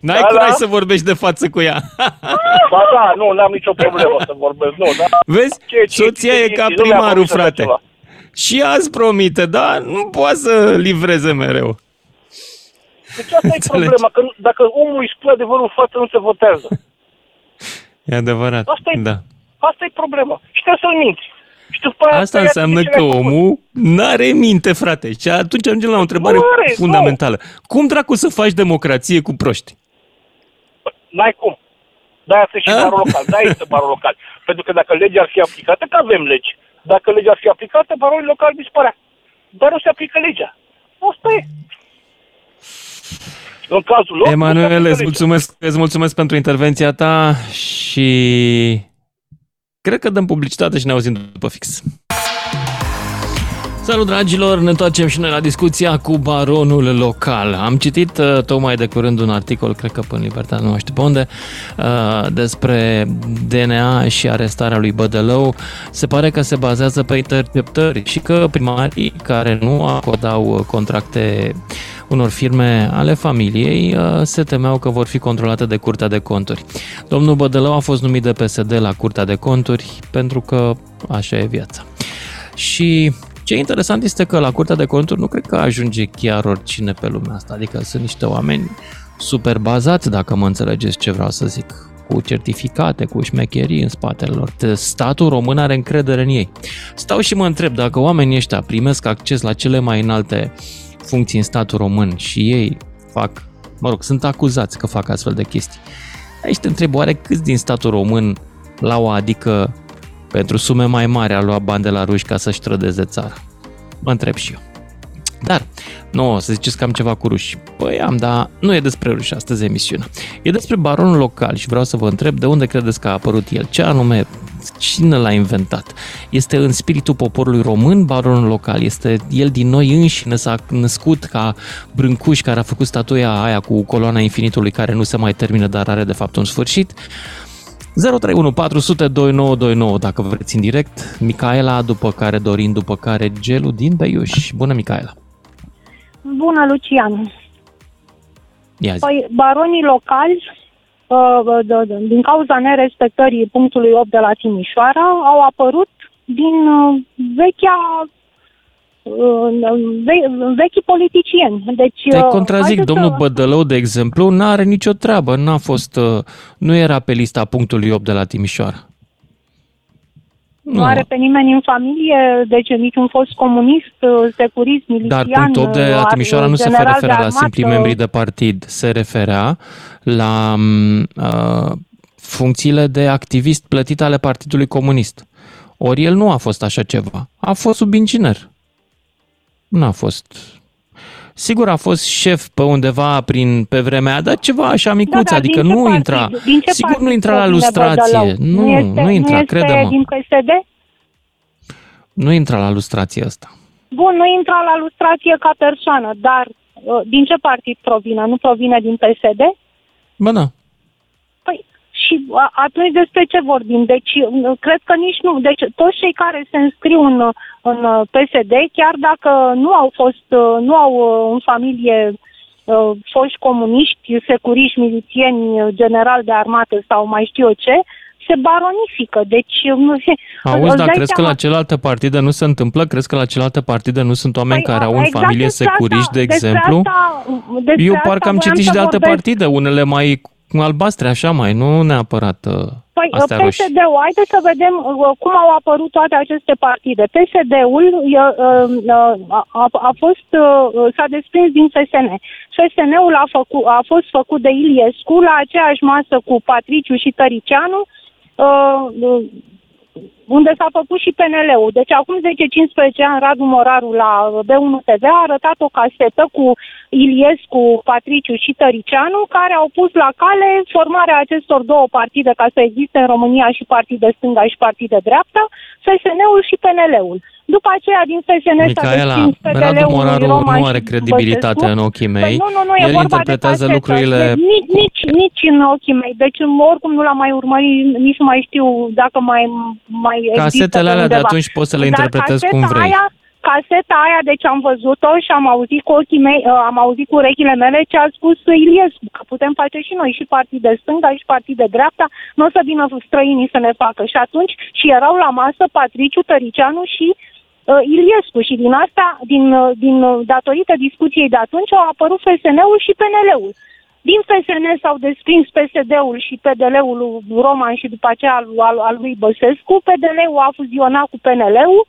N-ai da, curaj da. să vorbești de față cu ea. ba da, nu, n-am nicio problemă să vorbesc, nu, da. Vezi? Ce, ce, Soția ce, e ca primarul, frate. Și azi promite, da? Nu poate să livreze mereu. Deci asta e problema, că dacă omul îi spune adevărul în față, nu se votează. E adevărat, asta e, da. Asta e problema. Și trebuie să-l minți. Și după Asta înseamnă că omul n-are minte, frate. Și atunci ajungem la o întrebare are, fundamentală. Nu. Cum dracu să faci democrație cu proști? N-ai cum. Da, este și barul local. Da, este barul local. Pentru că dacă legea ar fi aplicată, că avem legi. Dacă legea ar fi aplicată, barul local dispărea. Dar nu se aplică legea. Asta e. În cazul lor... Emanuel, îți mulțumesc, îți mulțumesc pentru intervenția ta și Cred că dăm publicitate și ne auzim după fix. Salut dragilor, ne întoarcem și noi la discuția cu baronul local. Am citit uh, tocmai de curând un articol, cred că în Libertate, nu știu pe unde, uh, despre DNA și arestarea lui Bădălău. Se pare că se bazează pe interceptări și că primarii care nu acordau contracte unor firme ale familiei uh, se temeau că vor fi controlate de Curtea de Conturi. Domnul Bădălău a fost numit de PSD la Curtea de Conturi pentru că așa e viața. Și ce interesant este că la Curtea de Conturi nu cred că ajunge chiar oricine pe lumea asta, adică sunt niște oameni super bazați, dacă mă înțelegeți ce vreau să zic, cu certificate, cu șmecherii în spatele lor. Statul român are încredere în ei. Stau și mă întreb dacă oamenii ăștia primesc acces la cele mai înalte funcții în statul român și ei fac, mă rog, sunt acuzați că fac astfel de chestii. Aici te întreb, oare câți din statul român la o adică pentru sume mai mari a luat bani de la ruși ca să-și trădeze țara? Mă întreb și eu. Dar, nu, o să ziceți că am ceva cu ruși. Păi am, dar nu e despre ruși astăzi emisiunea. E despre baronul local și vreau să vă întreb de unde credeți că a apărut el, ce anume, cine l-a inventat. Este în spiritul poporului român baronul local, este el din noi înșine s-a născut ca Brâncuș care a făcut statuia aia cu coloana infinitului care nu se mai termină, dar are de fapt un sfârșit. 031 400 2929 dacă vreți în direct. Micaela, după care Dorin, după care Gelu din Beiuș. Bună, Micaela! Bună, Lucian! Ia zi. Păi, baronii locali, uh, din cauza nerespectării punctului 8 de la Timișoara, au apărut din uh, vechea vechi politicieni. Deci, Te contrazic, domnul să... Bădălău, de exemplu, nu are nicio treabă, n-a fost, nu era pe lista punctului 8 de la Timișoara. Nu are pe nimeni în familie, deci niciun fost comunist, securist, milician. Dar punctul 8 de la Timișoara nu se referea la simpli membri de partid, se referea la uh, funcțiile de activist plătit ale Partidului Comunist. Ori el nu a fost așa ceva, a fost sub inginer. Nu a fost Sigur a fost șef pe undeva prin, pe vremea aia, dar ceva așa micuț, da, da, adică nu intra, sigur nu intra la lustrație, nu, nu, este, nu intra, nu crede-mă. din PSD? Nu intra la lustrație asta. bun, nu intra la lustrație ca persoană, dar uh, din ce partid provine? Nu provine din PSD? Bă, da. Păi, și a- atunci despre ce vorbim? Deci, uh, cred că nici nu. Deci, toți cei care se înscriu în, uh, în uh, PSD, chiar dacă nu au fost, uh, nu au uh, în familie uh, foști comuniști, securiști, milițieni, uh, general de armată sau mai știu eu ce, se baronifică. Deci, uh, nu se... Auzi, îți dar dai crezi că seama- la celelalte partide nu se întâmplă? Crezi că la celelalte partide nu sunt oameni Păi, care au în exact familie despre securiști, asta- de despre exemplu? asta- despre Eu asta parcă am voiam citit să și de alte vorbesc. partide, unele mai albastre, așa mai, nu neapărat uh, Păi astea roșii. PSD-ul, haideți să vedem uh, cum au apărut toate aceste partide. PSD-ul uh, uh, a, a, a fost, uh, s-a desprins din FSN. FSN-ul a, făcut, a fost făcut de Iliescu la aceeași masă cu Patriciu și Tăricianu, uh, uh, unde s-a făcut și PNL-ul. Deci acum 10-15 ani Radu Moraru la B1 TV a arătat o casetă cu Iliescu, Patriciu și Tăricianu, care au pus la cale formarea acestor două partide ca să existe în România și partid de stânga și partid de dreapta, FSN-ul și PNL-ul. După aceea din FSN s-a Micaela, desprins Radu PDL-ul Moraru lui Roman nu are și credibilitate Băsescu. în ochii mei. Păi nu, nu, nu, e El vorba interpretează de casetă. lucrurile... Deci Nici, nici, nici în ochii mei. Deci oricum nu l-am mai urmărit, nici nu mai știu dacă mai, mai există Casetele pe alea de undeva. atunci poți să le Dar interpretezi cum caseta vrei. Aia, caseta aia, deci am văzut-o și am auzit cu ochii mei, uh, am auzit cu urechile mele ce a spus Iliescu, că putem face și noi și partid de stânga și partid de dreapta, nu o să vină străinii să ne facă. Și atunci și erau la masă Patriciu, Tăricianu și uh, Iliescu și din asta, din, uh, din uh, datorită discuției de atunci, au apărut FSN-ul și PNL-ul. Din FSN s-au desprins PSD-ul și PDL-ul lui Roman și după aceea al, al, al lui Băsescu. PDL-ul a fuzionat cu PNL-ul.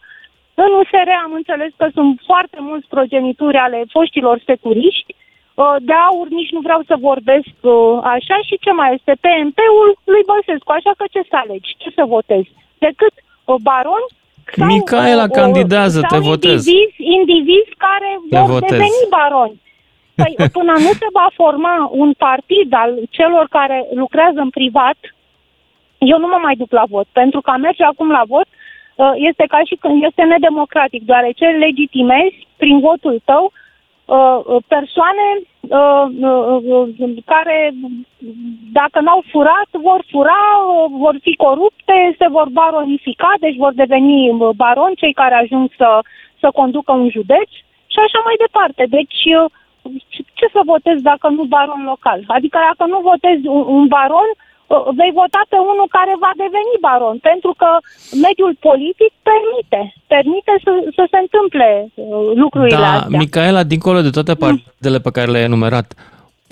În USR am înțeles că sunt foarte mulți progenituri ale foștilor securiști. Uh, De aur nici nu vreau să vorbesc uh, așa și ce mai este? PMP-ul lui Băsescu, așa că ce să alegi? Ce să votezi? Decât uh, baron sau, Micaela, uh, uh, candidează, sau te votez. Indivizi, indivizi care Te vor votez. deveni baroni. Păi până nu se va forma un partid al celor care lucrează în privat, eu nu mă mai duc la vot, pentru că a merge acum la vot uh, este ca și când este nedemocratic, deoarece legitimezi prin votul tău uh, uh, persoane uh, uh, uh, care, dacă n-au furat, vor fura, uh, vor fi corupte, se vor baronifica, deci vor deveni uh, baroni cei care ajung să, să conducă un județ și așa mai departe. Deci, uh, ce să votezi dacă nu baron local? Adică dacă nu votezi un, un baron, uh, vei vota pe unul care va deveni baron, pentru că mediul politic permite, permite să, să se întâmple uh, lucrurile Da, astea. Micaela, dincolo de toate partidele pe care le-ai enumerat,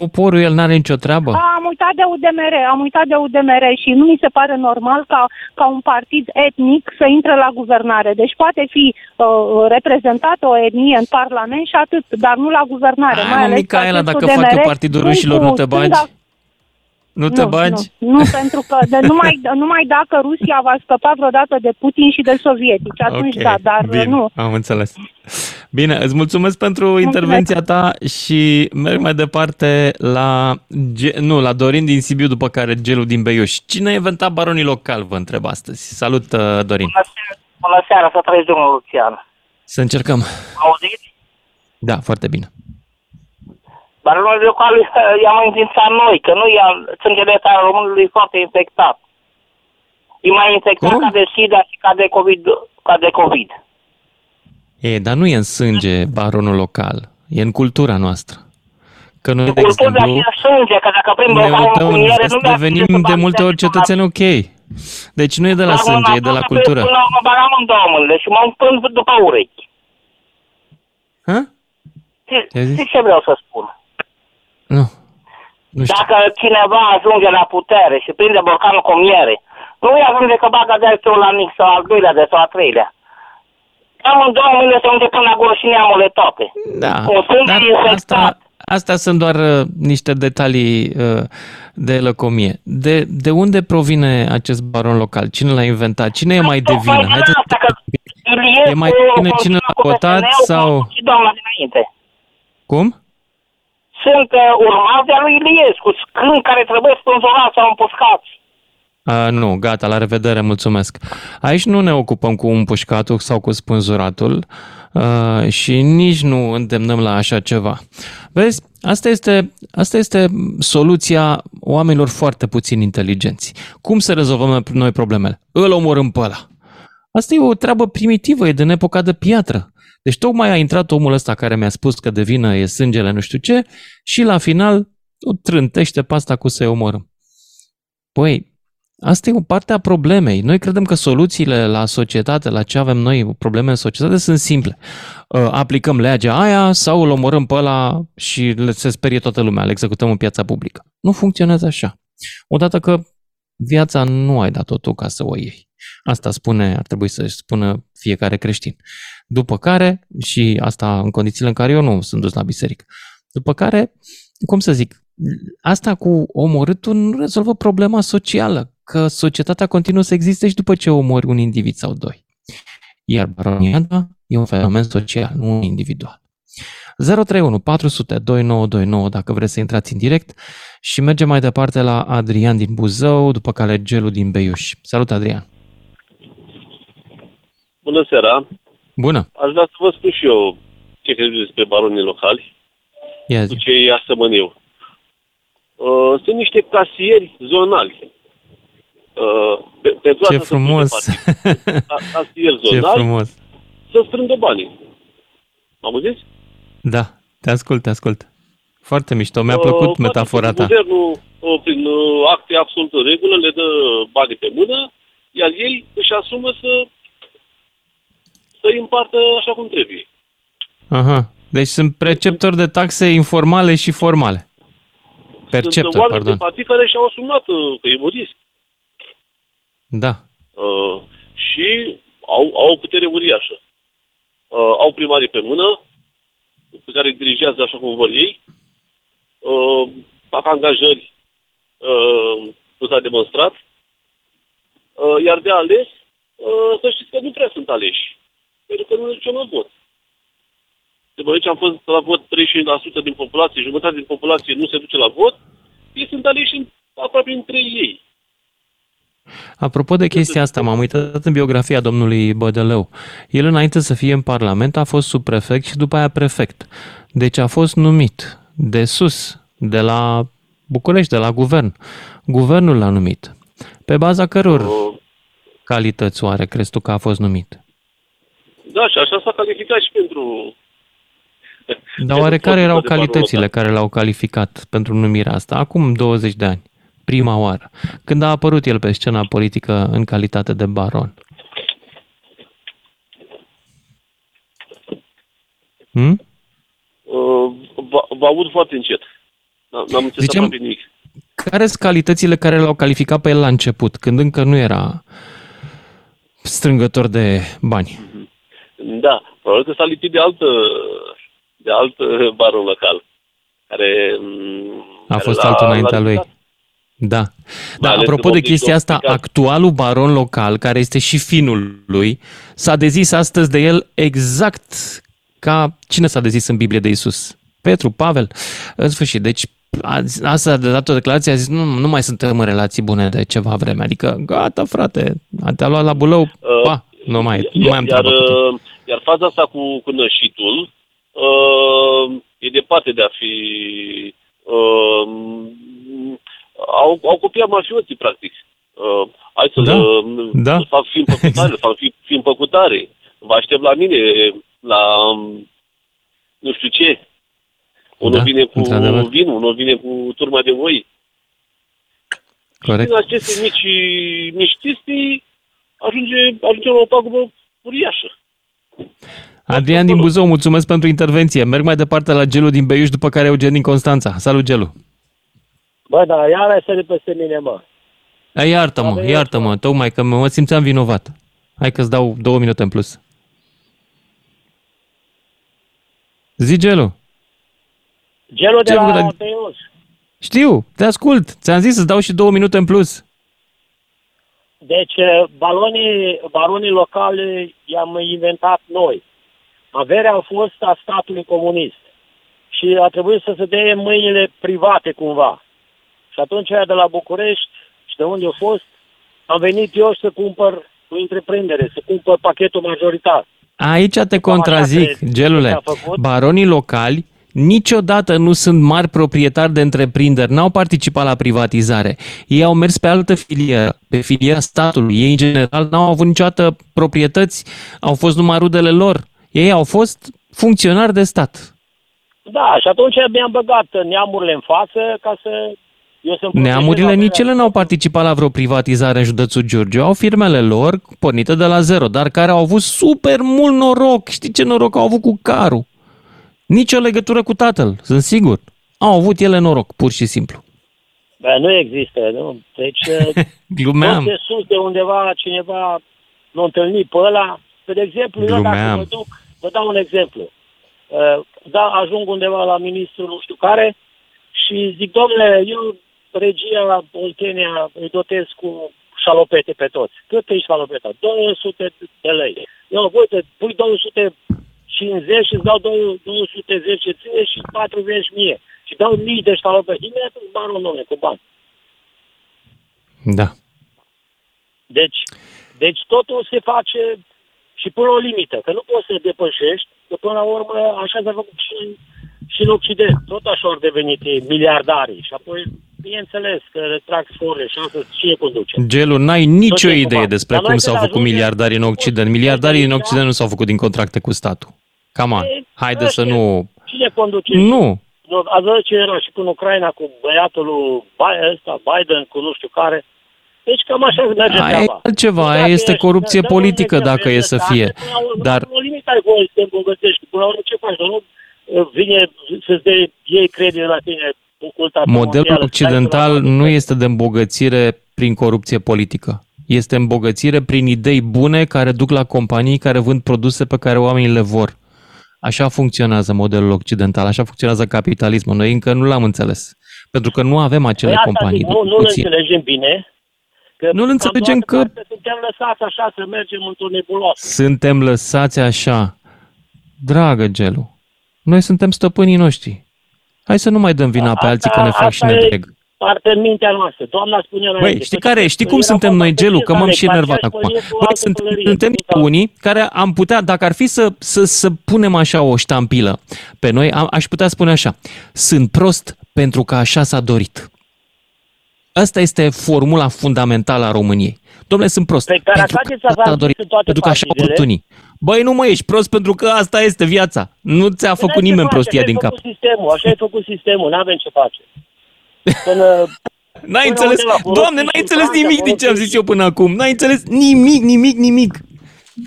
poporul el n-are nicio treabă? A, am uitat de UDMR, am uitat de UDMR și nu mi se pare normal ca, ca un partid etnic să intre la guvernare. Deci poate fi uh, reprezentată o etnie în Parlament și atât, dar nu la guvernare. Hai, mai mă, ales că Micaela, acest dacă fac eu UDMR Partidul sunt Rușilor, cu nu te bagi? stânga- Nu te bagi? Nu, nu, pentru că de, numai, numai dacă Rusia va scăpa vreodată de Putin și de sovietici, atunci Ok, da, dar bine, nu. am înțeles. Bine, îți mulțumesc pentru intervenția ta și merg mai departe la, Ge- nu, la Dorin din Sibiu, după care Gelu din Beiuș. Cine a inventat baronii local, vă întreb astăzi. Salut, uh, Dorin. Bună seara, bună seara să trăiți, domnul Lucian. Să încercăm. Auziți? Da, foarte bine. Baronul local eh, i-am înființat noi, că nu i-am sângele al românului foarte infectat. E mai infectat Cum? ca de SIDA și ca de COVID. Ca de COVID. E, dar nu e în sânge baronul local, e în cultura noastră. Că noi, de Cultura exemplu, și în sânge, că dacă prind ne o uităm în miere, să nu mi-a devenim de multe ori cetățeni ok. Deci nu e de la sânge, e de la cultură. Până mă bagam în două mâinile și mă împân după urechi. Ha? Știi- Ce-ai zis? Știi ce vreau să spun? Nu. Nu știu. Dacă cineva ajunge la putere și prinde borcanul cu miere, nu îi ajunge că bagă de la mic sau al doilea de sau al treilea. Am în două mâine să unde până la gură și neamurile toate. Da, O sânge dar infectat. asta, astea sunt doar uh, niște detalii uh, de lăcomie. De, de unde provine acest baron local? Cine l-a inventat? Cine e mai de Păi, vină? din Haideți asta că Iliescu E mai bine cine l-a continuă cu votat PSN-ul, sau- Și doamna dinainte. Cum? Sunt uh, urmați de lui Iliescu, scâni care trebuie spânzurați sau împuscați. Uh, nu, gata, la revedere, mulțumesc. Aici nu ne ocupăm cu împușcatul sau cu spânzuratul uh, și nici nu îndemnăm la așa ceva. Vezi, asta este, asta este soluția oamenilor foarte puțin inteligenți. Cum să rezolvăm noi problemele? Îl omorâm pe ăla. Asta e o treabă primitivă, e din epoca de piatră. Deci tocmai a intrat omul ăsta care mi-a spus că de vină e sângele nu știu ce și la final o trântește pe asta cu să-i omorâm. Păi, Asta e o parte a problemei. Noi credem că soluțiile la societate, la ce avem noi, probleme în societate, sunt simple. Uh, aplicăm legea aia sau îl omorâm pe ăla și se sperie toată lumea, îl executăm în piața publică. Nu funcționează așa. Odată că viața nu ai dat-o tu ca să o iei. Asta spune, ar trebui să spună fiecare creștin. După care, și asta în condițiile în care eu nu sunt dus la biserică, după care, cum să zic, asta cu omorâtul nu rezolvă problema socială că societatea continuă să existe și după ce omori un individ sau doi. Iar baroniada e un fenomen social, nu individual. 031 400 2929 dacă vreți să intrați în direct și mergem mai departe la Adrian din Buzău, după care Gelu din Beiuș. Salut, Adrian! Bună seara! Bună! Aș vrea să vă spun și eu ce credeți despre baronii locali, Ia cu ce îi asămăn eu. Uh, sunt niște casieri zonali Uh, pe, pentru Ce frumos! Casier Ce frumos! Să strângă banii. Am auzit? Da, te ascult, te ascult. Foarte mișto, mi-a plăcut uh, metafora ta. Guvernul, uh, prin uh, acte absolut în regulă, le dă banii pe mână, iar ei își asumă să să-i împartă așa cum trebuie. Aha. Deci sunt preceptori de taxe informale și formale. Perceptori, sunt oameni pardon. Sunt care și-au asumat uh, că e un risc. Da. Uh, și au, au o putere uriașă. Uh, au primarii pe mână, pe care îi dirigează așa cum vor ei, uh, fac angajări, uh, nu s-a demonstrat, uh, iar de ales, uh, să știți că nu prea sunt aleși, pentru că nu nicio mă vot. De moment ce am fost la vot 35% din populație, jumătate din populație nu se duce la vot, ei sunt aleși în, aproape între ei. Apropo de chestia asta, m-am uitat în biografia domnului Bădălău. El, înainte să fie în Parlament, a fost subprefect și după aia prefect. Deci a fost numit de sus, de la București, de la guvern. Guvernul l-a numit. Pe baza căror calități oare crezi tu că a fost numit? Da, și așa s-a calificat și pentru... Dar oare care erau calitățile care l-au calificat pentru numirea asta? Acum 20 de ani prima oară, când a apărut el pe scena politică în calitate de baron? Hmm? Uh, vă, vă aud foarte încet. N-am înțeles Zicem, nimic. Care sunt calitățile care l-au calificat pe el la început, când încă nu era strângător de bani? Mhm. Da, probabil că s-a lipit de altă de alt baron local. Care, a care fost altul înaintea lui. Da. Dar apropo de chestia asta, actualul baron local, care este și finul lui, s-a dezis astăzi de el exact ca cine s-a dezis în Biblie de Isus? Petru, Pavel. În sfârșit, deci asta de dat o declarație, a zis nu, nu mai suntem în relații bune de ceva vreme. Adică, gata, frate, te-a luat la bulău, uh, pa, nu mai, nu mai am iar, uh, iar faza asta cu, cu nășitul uh, e departe de a fi uh, au, au copiat mafioții, practic. Uh, hai să da. da. fac film pe cutare, exact. fac film pe cutare. Vă aștept la mine, la um, nu știu ce. Unul da, vine cu vin, unul vine cu turma de voi. Corect. din aceste mici, mici chestii ajunge, ajunge la o pagubă uriașă. Adrian din Buzău, mulțumesc pentru intervenție. Merg mai departe la Gelu din Beiuș, după care Eugen din Constanța. Salut, Gelu! Bă, da, iar ai sărit peste mine, mă. Ai, iartă-mă, iartă-mă, tocmai că mă simțeam vinovat. Hai că-ți dau două minute în plus. Zi, Gelu. Gelu de Ce la Teios. Știu, te ascult. Ți-am zis să-ți dau și două minute în plus. Deci, eh, balonii, baronii locale i-am inventat noi. Averea a fost a statului comunist. Și a trebuit să se dea mâinile private cumva. Și atunci aia de la București și de unde a fost, am venit eu să cumpăr o întreprindere, să cumpăr pachetul majoritar. Aici te contrazic, ce gelule. a făcut? Baronii locali niciodată nu sunt mari proprietari de întreprinderi, n-au participat la privatizare. Ei au mers pe altă filieră, pe filiera statului. Ei, în general, n-au avut niciodată proprietăți, au fost numai rudele lor. Ei au fost funcționari de stat. Da, și atunci mi-am băgat neamurile în față ca să... Eu să Neamurile nici ele n-au participat la vreo privatizare în județul Giurgiu. Au firmele lor pornite de la zero, dar care au avut super mult noroc. Știi ce noroc au avut cu carul? Nici o legătură cu tatăl, sunt sigur. Au avut ele noroc, pur și simplu. Bă, nu există, nu? Deci, Glumeam. tot de sus, de undeva, cineva l-a întâlnit pe ăla. Pe de exemplu, eu dacă Glumeam. mă duc, vă dau un exemplu. Uh, Da, ajung undeva la ministrul nu știu care și zic, domnule, eu regia Oltenia îi dotez cu șalopete pe toți. Cât e șalopeta? 200 de lei. Eu, uite, pui 250 și îți dau 210 ție și 40 mie. Și dau mii de șalopete. Imediat îți banul, domnule, cu bani. Da. Deci, deci totul se face și până o limită, că nu poți să depășești, că până la urmă așa s-a făcut și în, și în Occident. Tot așa au devenit ei miliardarii și apoi, bineînțeles, că retrag sforile și asta cine conduce. Gelu, n-ai nicio Tot e idee cumva. despre Dar cum noi s-au când făcut ajungem- miliardarii în Occident. Miliardarii în Occident nu s-au făcut din contracte cu statul. Cam on. Ei, Haide să ăștia. nu... Cine conduce? Nu. Nu, Ați văzut ce era și până Ucraina cu băiatul lui Bi- ăsta, Biden, cu nu știu care. Deci cam așa merge Aia e treaba. altceva, Dacă aia este ești- corupție dă- dă un politică exemplu, dacă e să exact. fie. Până la urmă, Dar Nu limit ai voie să te îmbogățești. Până la urmă ce faci? Dar nu uh, vine să-ți dea ei credit la tine ocultat. Modelul occidental nu este de îmbogățire prin corupție politică. Este îmbogățire prin idei bune care duc la companii care vând produse pe care oamenii le vor. Așa funcționează modelul occidental, așa funcționează capitalismul. Noi încă nu l-am înțeles. Pentru că nu avem acele Păi asta companii. zic, de nu, nu le puțin. înțelegem bine. Că Nu-l înțelegem cam că- toată partea Suntem lăsați așa să mergem într-o nebuloasă. Suntem lăsați așa. Dragă Gelu, noi suntem stăpânii noștri. Hai să nu mai dăm vina pe alții că ne fac și asta ne e dreg. parte în mintea noastră. Doamna spune la Băi, știi care? Știi cum suntem noi, Gelu? Că m-am și enervat acum. Băi, suntem, suntem unii care am putea, dacă ar fi să, să, să punem așa o ștampilă pe noi, am, aș putea spune așa. Sunt prost pentru că așa s-a dorit. Asta este formula fundamentală a României. Domnule, sunt prost. Pe care pentru faceți că să asta a dorit, în toate pentru că așa au partidele. vrut unii. Băi, nu mă, ești prost pentru că asta este viața. Nu ți-a Păi făcut n-ai ce nimeni face, prostia așa din ai cap. făcut Sistemul, așa ai făcut sistemul, n-avem ce face. Până, N-ai Până înțeles, undeva, folosim doamne, n-ai și înțeles Franța, nimic din ce am folosim zis eu până acum. N-ai înțeles nimic, nimic, nimic.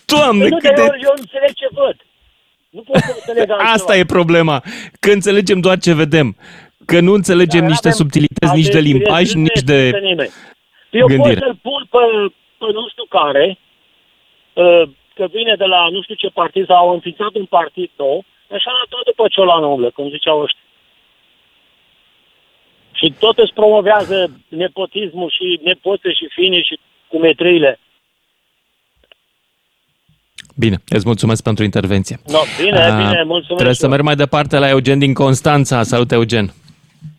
Doamne, Păi nu, cât de... de... eu, eu înțeleg ce văd. Nu pot să înțeleg altceva. Asta e problema, că înțelegem doar ce vedem. Că nu înțelegem Dar niște avem subtilități nici de alte limbaj, experiențe, nici nu de există nimeni. Eu gândire. pot să-l pun pe, pe nu știu care, uh, că vine de la nu știu ce partid sau au înființat un partid nou, așa la tot după ciolană umblă, cum ziceau ăștia. Și tot îți promovează nepotismul și nepoțe și fine și cumetriile. Bine, îți mulțumesc pentru intervenție. No, bine, Ah, bine, mulțumesc. Trebuie să merg mai departe la Eugen din Constanța. Salut, Eugen.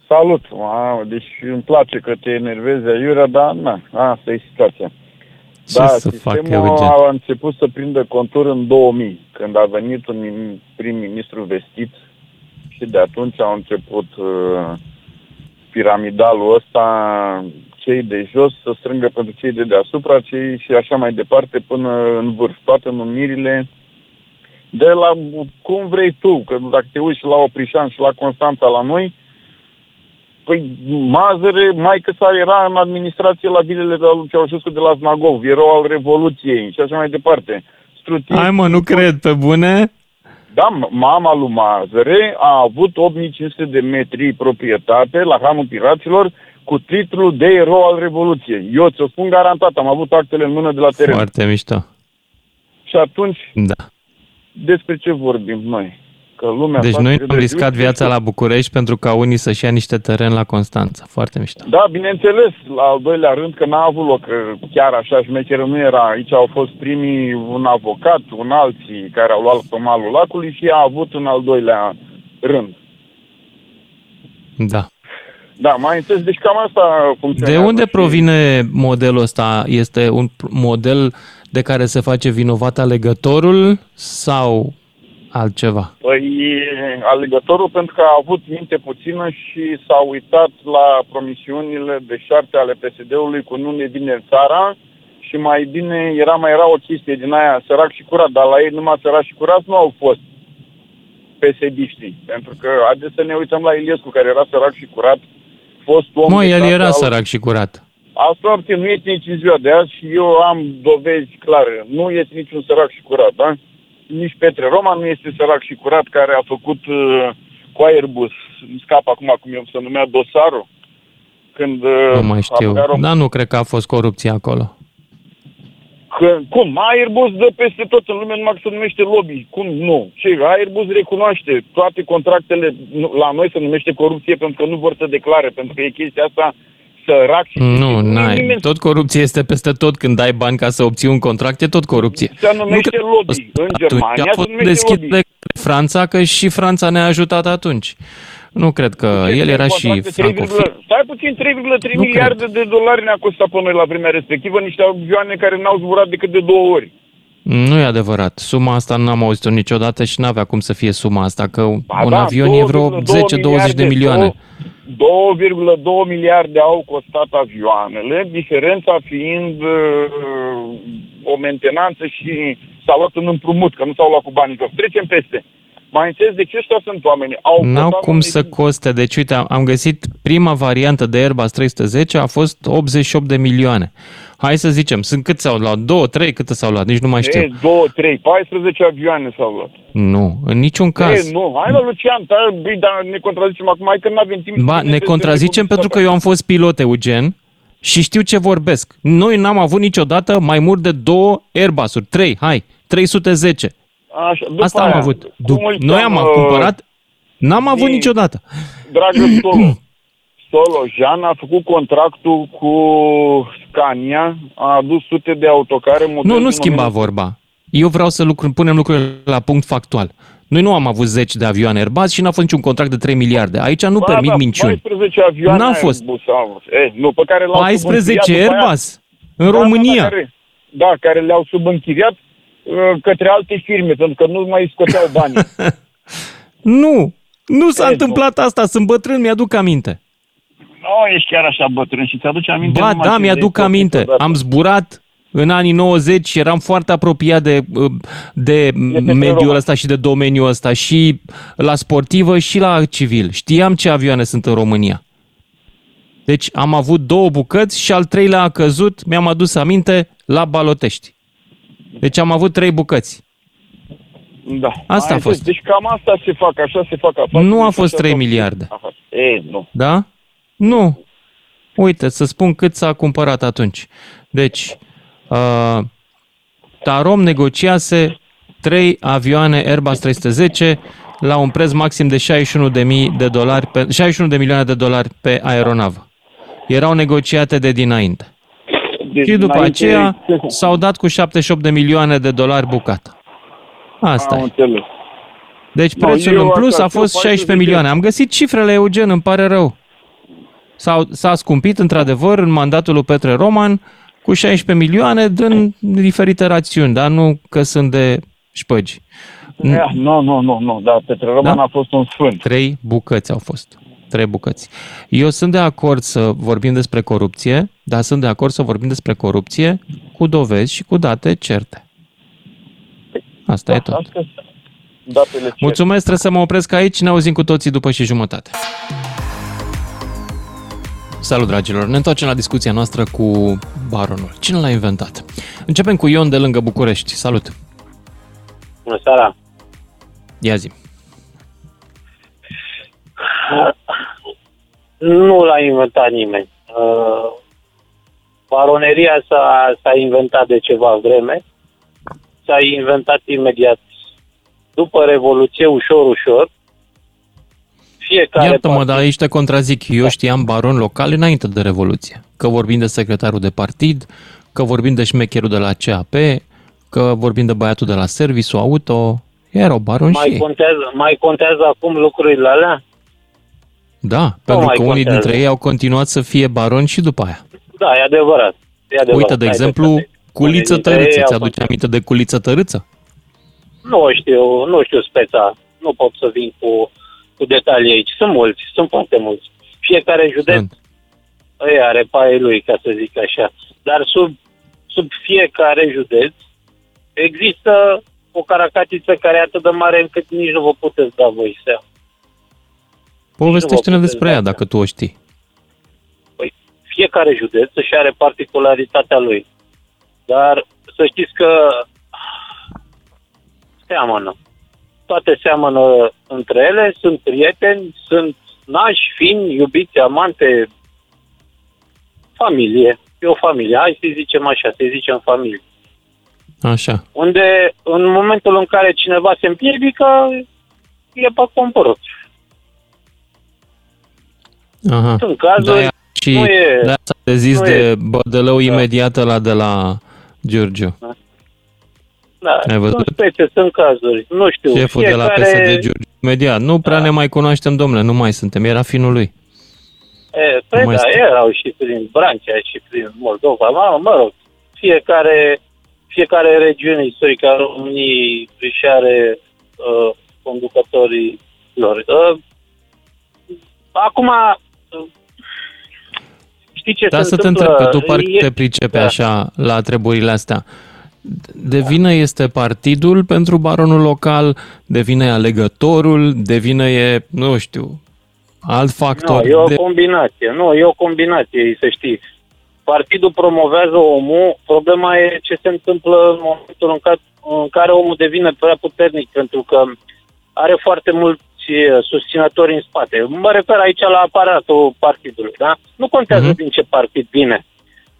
Salut! Wow, deci îmi place că te enervezi aiurea, dar na, asta e situația. Ce da, să fac, sistemul Eugen? a început să prindă contur în 2000, când a venit un min- prim-ministru vestit și de atunci au început uh, piramidalul ăsta, cei de jos să strângă pentru cei de deasupra, cei și așa mai departe până în vârf. Toate numirile de la cum vrei tu, că dacă te uiți și la Oprișan și la Constanța la noi, Păi Mazăre, mai că sa era în administrație la bilele de la lui Ceaușescu de la Znagov, erau al Revoluției și așa mai departe. Strutin, Hai mă, nu cred, pe bune? da, m- mama lui Mazăre a avut 8500 de metri proprietate la Hanul Piraților cu titlul de erou al Revoluției. Eu ți-o spun garantat, am avut actele în mână de la teren. Foarte mișto. Și atunci, Da. despre ce vorbim noi? Că lumea Deci face noi de am riscat review. viața la București pentru ca unii să-și ia niște teren la Constanța. Foarte mișto. Da, bineînțeles, la al doilea rând că n-a avut loc, că chiar așa șmecheră nu era. Aici au fost primii un avocat, un alții care au luat pe malul lacului și a avut în al doilea rând. Da. Da, mai înțeles, deci cam asta funcționează. De unde și- provine modelul ăsta? Este un p- model de care se face vinovat alegătorul sau altceva? Păi, alegătorul pentru că a avut minte puțină și s-a uitat la promisiunile de șarte ale PSD-ului cu nu ne vine țara și mai bine era mai era o chestie din aia sărac și curat, dar la ei numai sărac și curat nu au fost psd Pentru că haideți să ne uităm la Iliescu, care era sărac și curat, fost om... Mă, de el clasa era al- sărac și curat. Asta obțin, nu este nici în ziua de azi și eu am dovezi clare. Nu este niciun sărac și curat, da? Nici Petre Roman nu este sărac și curat care a făcut uh, cu Airbus, îmi scap acum cum eu se numea dosarul, când uh, Nu mai știu. apuca Rom- Dar nu cred că a fost corupție acolo. Că, cum? Airbus dă peste tot în lume numai că se numește lobby. Cum nu? Ce? Airbus recunoaște toate contractele, nu- la noi se numește corupție pentru că nu vor să declare, pentru că e chestia asta sărac și... Nu, n-ai. nimeni- Tot corupție este peste tot. Când ai bani ca să obții un contract, e tot corupție. Se numește Nu că- lobby. În Germania a se fost numește deschis lobby. de Franța, că și Franța ne-a ajutat atunci. Nu cred că el era și Contracte 3, francofil. Stai puțin, 3,3 Nu miliarde de dolari ne-a costat pe noi la vremea respectivă niște avioane care n-au zburat decât de două ori. Nu e adevărat. Suma asta n-am auzit-o niciodată și n-avea cum să fie suma asta, că Ba un da, avion e vreo 2,2 10-20 de milioane. 2,2 miliarde au costat avioanele, diferența fiind uh, o mentenanță și s-a luat în împrumut, că nu s-au luat cu banii jos. Trecem peste. Mai înțeles, deci ăștia sunt oameni. Au N-au costat cum unei- să coste. Deci, uite, am- am găsit prima variantă de Airbus 310 a fost 88 de milioane. Hai să zicem, sunt cât s-au luat? Două, trei, câte s-au luat? Nici nu mai știu. E, 2, 3, 14 avioane s-au luat. Nu, în niciun caz. E, nu, hai la Lucian, da, băi, dar ne contrazicem acum, hai că nu avem timp. Ba, ne contrazicem pentru că eu am fost pilot, Eugen, și știu ce vorbesc. Noi n-am avut niciodată mai mult de două Airbus-uri. Trei, hai, 310. Așa, după Asta am aia, avut. cum Dup- îl Noi am cheamă, cumpărat, n-am avut din- niciodată. Dragă Solo, Solo, Jean a făcut contractul cu Scania, a adus sute de autocare. model Nu, nu din schimba 1900. vorba. Eu vreau să lucru, punem lucrurile la punct factual. Noi nu am avut 10 de avioane Airbus și n-a fost niciun contract de 3 miliarde. Aici nu Ba, permit da, minciuni. 14 avioane N-a fost. Airbus au. E, nu, pe care le-au 14 subînchiriat după aia. Airbus în Da, da, România. Da, care, da, care le-au subînchiriat uh, către alte firme, pentru că nu mai scoteau bani. Nu, nu s-a E, întâmplat asta. Sunt bătrân, mi-aduc aminte. Nu ești chiar așa bătrân și ți-aduce aminte Ba, numai da, când mi-aduc vrei aminte. niciodată. Am zburat în anii 90 și eram foarte apropiat de, de mediul Roman. ăsta și de domeniul ăsta și la sportivă și la civil. Știam ce avioane sunt în România. Deci am avut două bucăți și al treilea a căzut, mi-am adus aminte, la Balotești. Deci am avut trei bucăți. Da. Asta Ai a fost. zis, Deci cam asta se fac, așa se fac afaceri. Nu a deci fost așa 3 fac- miliarde. Aha. E, nu. Da? Nu. Uite, să spun cât s-a cumpărat atunci. Deci, uh, Tarom negociase 3 avioane Airbus 310 la un preț maxim de 61.000 de dolari pe, 61 de milioane de dolari pe aeronavă. Erau negociate de dinainte. Deci, Și după înainte- aceea s-au dat cu 78 de milioane de dolari bucata. Asta Am e. înțeles. Deci Nu, prețul eu în plus așa a știu, fost 16 milioane. Am găsit cifrele, Eugen, îmi pare rău. S-a, s-a scumpit într-adevăr în mandatul lui Petre Roman cu 16 milioane din diferite rațiuni, dar nu că sunt de șpăgi. Ia, Nu, nu, nu, nu, da, Petre Roman Da? a fost un sfânt. Trei bucăți au fost. Trei bucăți. Eu sunt de acord să vorbim despre corupție, dar sunt de acord să vorbim despre corupție cu dovezi și cu date certe. Asta e tot. Asta datele cer. Mulțumesc, trebuie să mă opresc aici, ne auzim cu toții după și jumătate. Salut, dragilor! Ne întoarcem la discuția noastră cu baronul. Cine l-a inventat? Începem cu Ion de lângă București. Salut! Bună seara! Ia zi. Nu l-a inventat nimeni. Uh, Baroneria s-a, s-a inventat de ceva vreme. S-a inventat imediat după Revoluție, ușor, ușor. Fiecare Iartă-mă, partid- dar aici te contrazic. Eu știam baron local înainte de Revoluție. Că vorbim de secretarul de partid, că vorbim de șmecherul de la CAP, că vorbim de băiatul de la serviciu auto. Erau baron și mai ei. contează, mai contează acum lucrurile alea? Da, pentru mai că unii contează. dintre ei au continuat să fie baroni și după aia. Da, e adevărat. E adevărat. Uite, de Ai exemplu, dreptate. Culiță Unii dintre Tărâță. ei au Ți-aduce aminte de Culiță Tărâță? Nu știu, nu știu speța. Nu pot să vin cu, cu detalii aici. Sunt mulți, sunt foarte mulți. Fiecare județ Sunt. îi are paie lui, ca să zic așa. Dar sub, sub fiecare județ există o caracatiță care e atât de mare încât nici nu vă puteți da voi seama. Povestește-ne Nu vă puteți despre ea, da dacă tu o știi. Fiecare județ își are particularitatea lui. Dar să știți că seamănă. Toate seamănă între ele, sunt prieteni, sunt nași, fini, iubiți, amante, familie. E o familie, hai să zicem așa, să zicem familie. Așa. Unde în momentul în care cineva se împiedică, e pe compărut. Aha. Sunt cazuri, De-aia și nu e- de asta te zis nu de e- bădălău imediat la de la Giurgiu. Da, Ai văzut? sunt spețe, sunt cazuri. Nu știu, Șeful de la PSD Giurgiu. Imediat. Nu prea ne mai cunoaștem, domnule, nu mai suntem. Era finul lui. E, păi mai da, este. erau și prin Brancea și prin Moldova. Mă, mă rog, fiecare, fiecare regiune istorică a României își are uh, conducătorii lor. Uh, acum, uh, știi ce Dar se să te întâmplă? întreb, că tu parcă E- te pricepe da. așa la treburile astea. De vină este partidul pentru baronul local, de vină e alegătorul, de vină e, nu știu, alt factor. Nu, e o de... combinație. Nu, e o combinație, să știi. Partidul promovează omul, problema e ce se întâmplă în momentul în care, în care omul devine prea puternic, pentru că are foarte mulți eh, susținători în spate. Mă refer aici la aparatul partidului, da? Nu contează Mhm. din ce partid vine.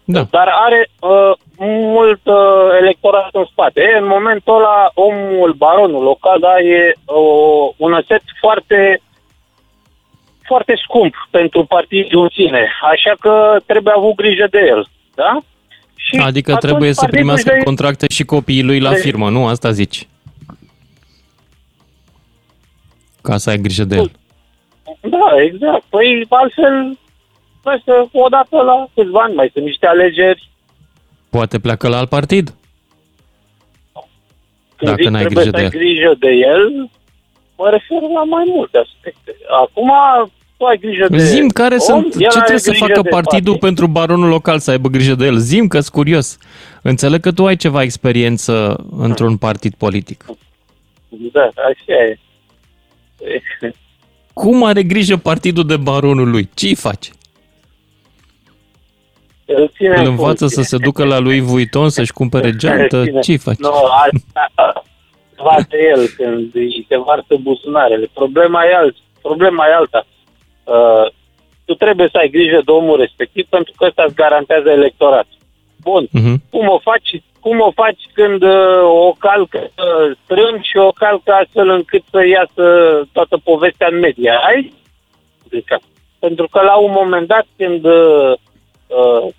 Da. Dar are uh, mult uh, electorat în spate. E, în momentul ăla, omul, baronul local, da, e uh, un aset foarte foarte scump pentru partidul în sine, așa că trebuie avut grijă de el, da? Și Adică atunci trebuie să partidul primească își dă- contracte și copiii lui la Pre- firmă, nu? Asta zici. Ca să ai grijă de el. Da, exact. Păi altfel, mai să odată la câțiva ani, mai sunt niște alegeri. Poate pleacă la alt partid. Când Dacă zic n-ai trebuie grijă să de ai grijă de el, mă refer la mai multe aspecte. Acum, tu ai grijă de Zim care om, sunt, el ce are trebuie să grijă facă de partidul partid. pentru baronul local să aibă grijă de el. Zim că sunt curios. Înțeleg că tu ai ceva experiență într-un partid politic. Da, așa e. Cum are grijă partidul de baronul lui? Ce îi face? Îl, ține Îl în învață funcție. să se ducă la lui Vuitton să-și cumpere geantă? Ține- Ce îi face? Nu, asta face el când îi se varsă buzunarele. Problema e, alt, problema e alta. Uh, tu trebuie să ai grijă de omul respectiv pentru că ăsta îți garantează electorat. Bun. Mhm. Cum o faci, cum o faci când uh, o calcă uh, strâmb și o calcă astfel încât să iasă toată povestea în media? Ai? Adică, pentru că la un moment dat când uh, uh,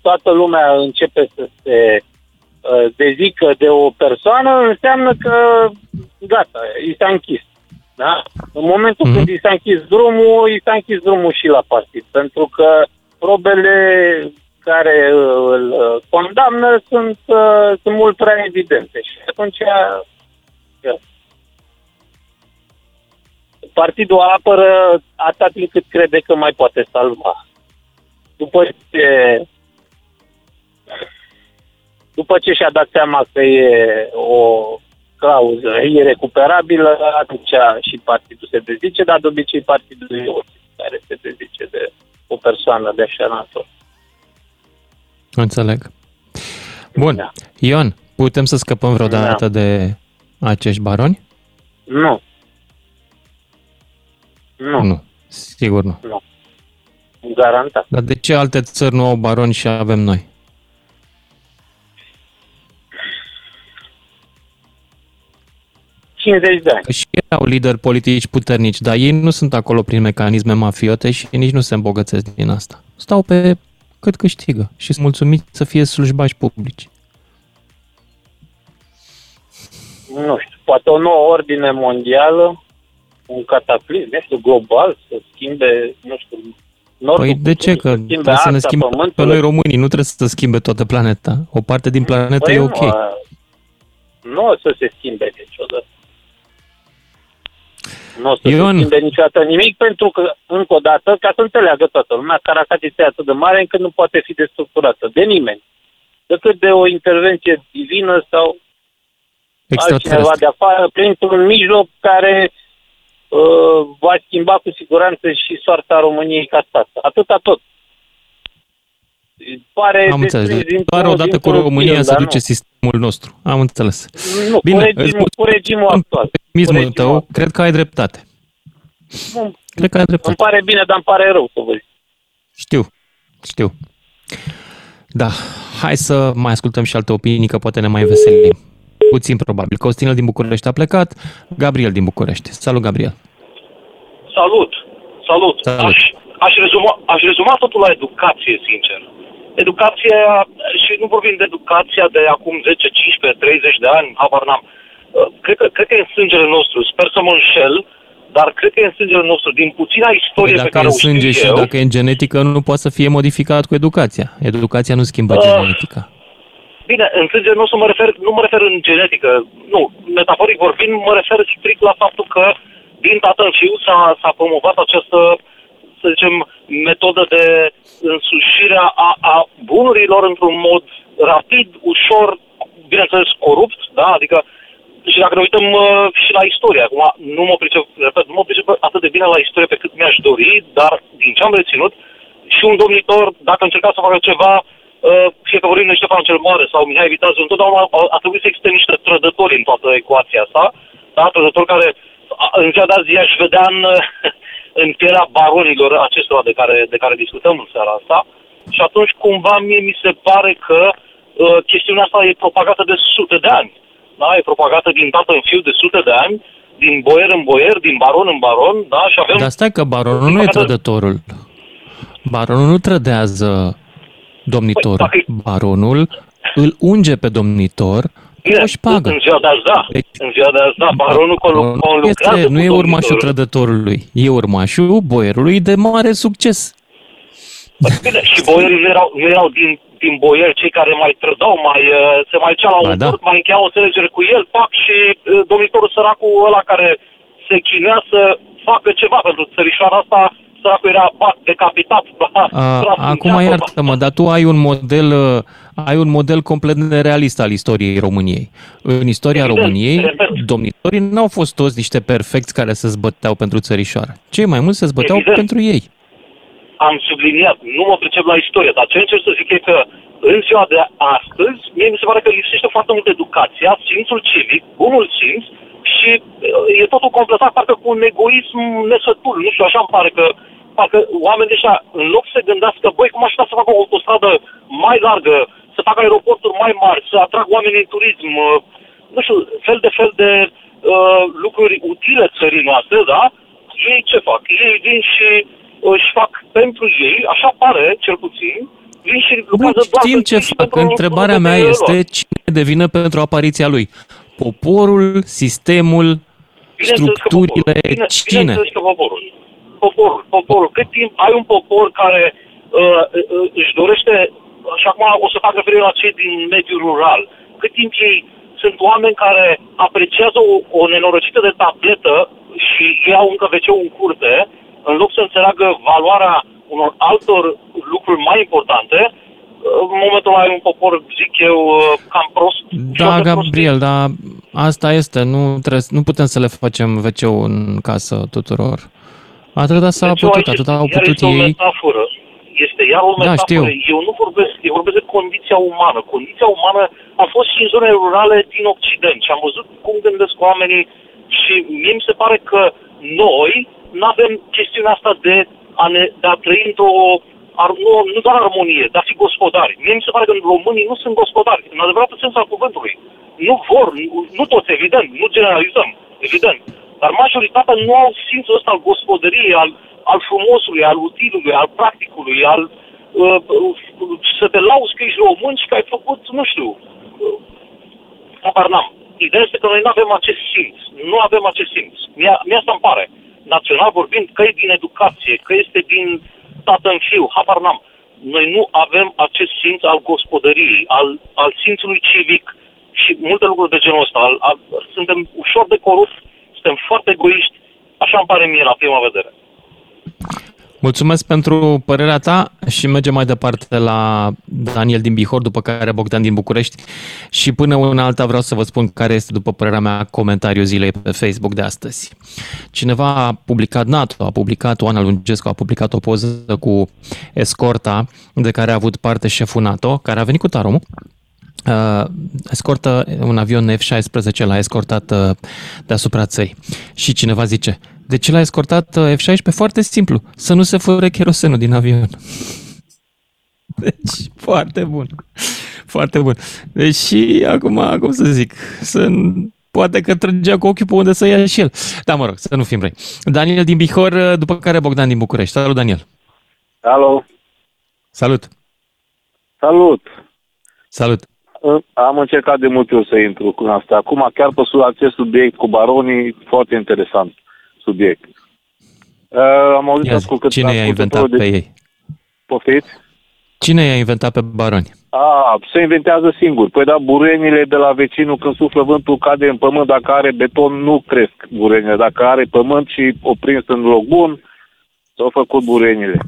toată lumea începe să se uh, dezică de o persoană, înseamnă că gata, i s-a închis. Da? În momentul Mhm. când i s-a închis drumul, i s-a închis drumul și la partid. Pentru că probele care uh, îl uh, condamnă sunt, uh, sunt mult prea evidente. Și atunci uh, partidul apără atât timp cât crede că mai poate salva. După ce după ce și-a dat seama că e o clauză irecuperabilă, atunci și partidul se dezice, dar de obicei partidul e o care se dezice de o persoană de așa natură. Înțeleg. Bun. Da. Ion, putem să scăpăm vreodată de acești baroni? Nu. Nu. Nu. Sigur nu. Nu. Garantat. Dar de ce alte țări nu au baroni și avem noi? de ani. Că și ei au lideri politici puternici, dar ei nu sunt acolo prin mecanisme mafiote și nici nu se îmbogățesc din asta. Stau pe cât câștigă și sunt mulțumiți să fie slujbași publici. Nu știu, poate o nouă ordine mondială un cataclism, nu știu, global, să schimbe, nu știu, nordul Păi de ce? Că trebuie să ne schimbe pe noi românii, nu trebuie să schimbe toată planeta. O parte din planetă Păi e nu, ok. a, Nu o să se schimbe niciodată. Nu o să Ion. se schimbe niciodată nimic, pentru că, încă o dată, ca să înțeleagă toată lumea, Caracat este atât de mare încât nu poate fi destructurată de nimeni. Decât de o intervenție divină sau altcineva Extraterestre. de afară, printr-un mijloc care uh, va schimba cu siguranță și soarta României ca stat. Atâta tot. Pare Am înțeles. desprins Deci dintr-un- Doar odată cu dintr-un România film, se dar duce nu. sistemul nostru. Am înțeles. Nu, Bine, cu îți regimul, cu regimul actual. Optimismul regimul tău, cred că ai dreptate. Nu, Cred că ai îmi dreptate. pare bine, dar îmi pare rău să vă zic. Știu, știu. Da, hai să mai ascultăm și alte opinii, că poate ne mai veselim. Puțin probabil. Costinel din București a plecat, Gabriel din București. Salut, Gabriel. Salut! Salut! Salut. Aș, aș, rezuma, aș rezuma totul la educație, sincer. Educația, și nu vorbim de educația de acum 10, 15, 30 de ani, habar n-am. Uh, Cred că, cred că e în sângele nostru. Sper să mă înșel, dar cred că e în sângele nostru. Din puțina istorie Păi pe dacă care e o știu sânge și eu, dacă e în genetică, nu poate să fie modificat cu educația. Educația nu schimbă Ah. genetica. Bine, în sângele nostru mă refer, nu mă refer în genetică. Nu, metaforic vorbind, mă refer strict la faptul că din tată în fiu s-a, s-a promovat această, să zicem, metodă de însușire a, a bunurilor într-un mod rapid, ușor, bineînțeles corupt, da? Adică și dacă ne uităm uh, și la istorie, acum nu mă pricep, repet, nu mă pricep atât de bine la istorie pe cât mi-aș dori, dar din ce am reținut, și un domnitor, dacă încerca să facă ceva, uh, fie că vorbim de Ștefan cel Mare sau Mihai Viteazu, întotdeauna a, a trebuit să existe niște trădători în toată ecuația asta, da? trădători care a- în ziua de azi i-aș vedea în, în pielea baronilor acestora de care, de care discutăm în seara asta. Și atunci cumva mie mi se pare că uh, chestiunea asta e propagată de sute de ani. Da? E propagată din tată în fiu de sute de ani, din boier în boier, din baron în baron, da? Și avem... Dar stai că baronul nu e trădătorul. Baronul nu trădează domnitorul. Păi, Baronul îl unge pe domnitor Bine, cu o șpagă. în ziua de azi, da. în ziua de azi, da. Baronul conlu- Baronul conlucrează este, cu nu e urmașul domnitorul. trădătorului, e urmașul boierului de mare succes. Bine, și boierii nu erau, nu erau din, din boieri cei care mai trădau, mai, uh, se mai ducea la Ba un da. da. mai încheia o înțelegere cu el, pac, și uh, domnitorul săracul ăla care se chinuia să facă ceva pentru țărișoara asta, săracul era bat, decapitat, A, acum iartă-mă, dar tu ai un model uh, ai un model complet nerealist al istoriei României. În istoria Evident, României, repet. domnitorii n-au fost toți niște perfecți care se zbăteau pentru țărișoară. Cei mai mulți se zbăteau Evident. pentru ei. am subliniat, nu mă pricep la istorie, dar ce încerc să zic e că în ziua de astăzi, mie mi se pare că lipsește foarte mult educația, simțul civic, bunul simț și uh, e totul completat parcă cu un egoism nesătul. Nu știu, așa îmi pare că parcă oamenii ăștia, în loc să gândească, băi, cum aș putea să facă o autostradă mai largă, să facă aeroporturi mai mari, să atrag oamenii în turism, uh, nu știu, fel de fel de uh, lucruri utile țării noastre, da? Ei ce fac? Ei vin și își fac pentru ei, așa pare, cel puțin, vin și lucrează doar Știm pentru ce ei și fac. pentru Întrebarea mea lucrurile este lor. cine de vină pentru apariția lui. Poporul, sistemul, Bineînțeles că structurile, poporul. Bine, cine? Bineînțeles că poporul. Poporul, poporul. Cât timp ai un popor care uh, uh, își dorește, și acum o să fac referire la cei din mediul rural, cât timp ei sunt oameni care apreciază o, o nenorocită de tabletă și iau încă wc în curte, în loc să înțeleagă valoarea unor altor lucruri mai importante, în momentul ăla ai un popor, zic eu, uh, cam prost. Da, Gabriel, dar asta este. Nu, trebuie, nu putem să le facem wc în casă tuturor. Atâta s-a Deci, putut, aici atâta au iar putut este o ei. metaforă. Este iar o Da, metaforă. știu. Eu nu vorbesc, eu vorbesc de condiția umană. Condiția umană a fost și în zonele rurale din Occident și am văzut cum gândesc oamenii și mie mi se pare că noi nu avem chestiunea asta de a, ne, de a trăi într-o ar, nu, nu doar armonie, de a fi gospodari. Mie mi se pare că românii nu sunt gospodari, în adevăratul sens al cuvântului. Nu vor, nu, nu toți, evident, nu generalizăm, evident. Dar majoritatea nu au simțul ăsta al gospodăriei, al, al frumosului, al utilului, al practicului, al uh, uh, să te lauzi că ești român și că ai făcut, nu știu, uh, habar n-am. Ideea este că noi nu avem acest simț. Nu avem acest simț. Mie, mie asta îmi pare. național vorbind, că e din educație, că este din tată în fiu, habar n-am. Noi nu avem acest simț al gospodăriei, al, al simțului civic și multe lucruri de genul ăsta. Al, al, suntem ușor de corupți, suntem foarte egoiști, așa îmi pare mie la prima vedere. Mulțumesc pentru părerea ta și mergem mai departe la Daniel din Bihor, după care Bogdan din București și până una alta vreau să vă spun care este, după părerea mea, comentariul zilei pe Facebook de astăzi. Cineva a publicat, NATO a publicat, Oana Lungescu a publicat o poză cu escorta de care a avut parte șeful NATO, care a venit cu taromul uh, escortă un avion F-16 l-a escortat uh, deasupra țării. Și cineva zice, de ce l-a escortat uh, F-16? Foarte simplu, să nu se fure cherosenul din avion. Deci, foarte bun. Foarte bun. Deci și acum, cum să zic, să poate că trăgea cu ochiul pe unde să ia și el. Da, mă rog, să nu fim răi. Daniel din Bihor, uh, după care Bogdan din București. Salut, Daniel. Alo. Salut. Salut. Salut. Am încercat de multe ori să intru cu asta. Acum, chiar pe acest subiect cu baronii, foarte interesant subiect. Uh, am auzit Ia zi, Cine i-a inventat de... pe ei? Poftiți? Cine i-a inventat pe baroni? A, se inventează singur. Păi da, burenile de la vecinul când suflă vântul cade în pământ, dacă are beton nu cresc burenile. Dacă are pământ și o prins în loc bun, s-au făcut burenile.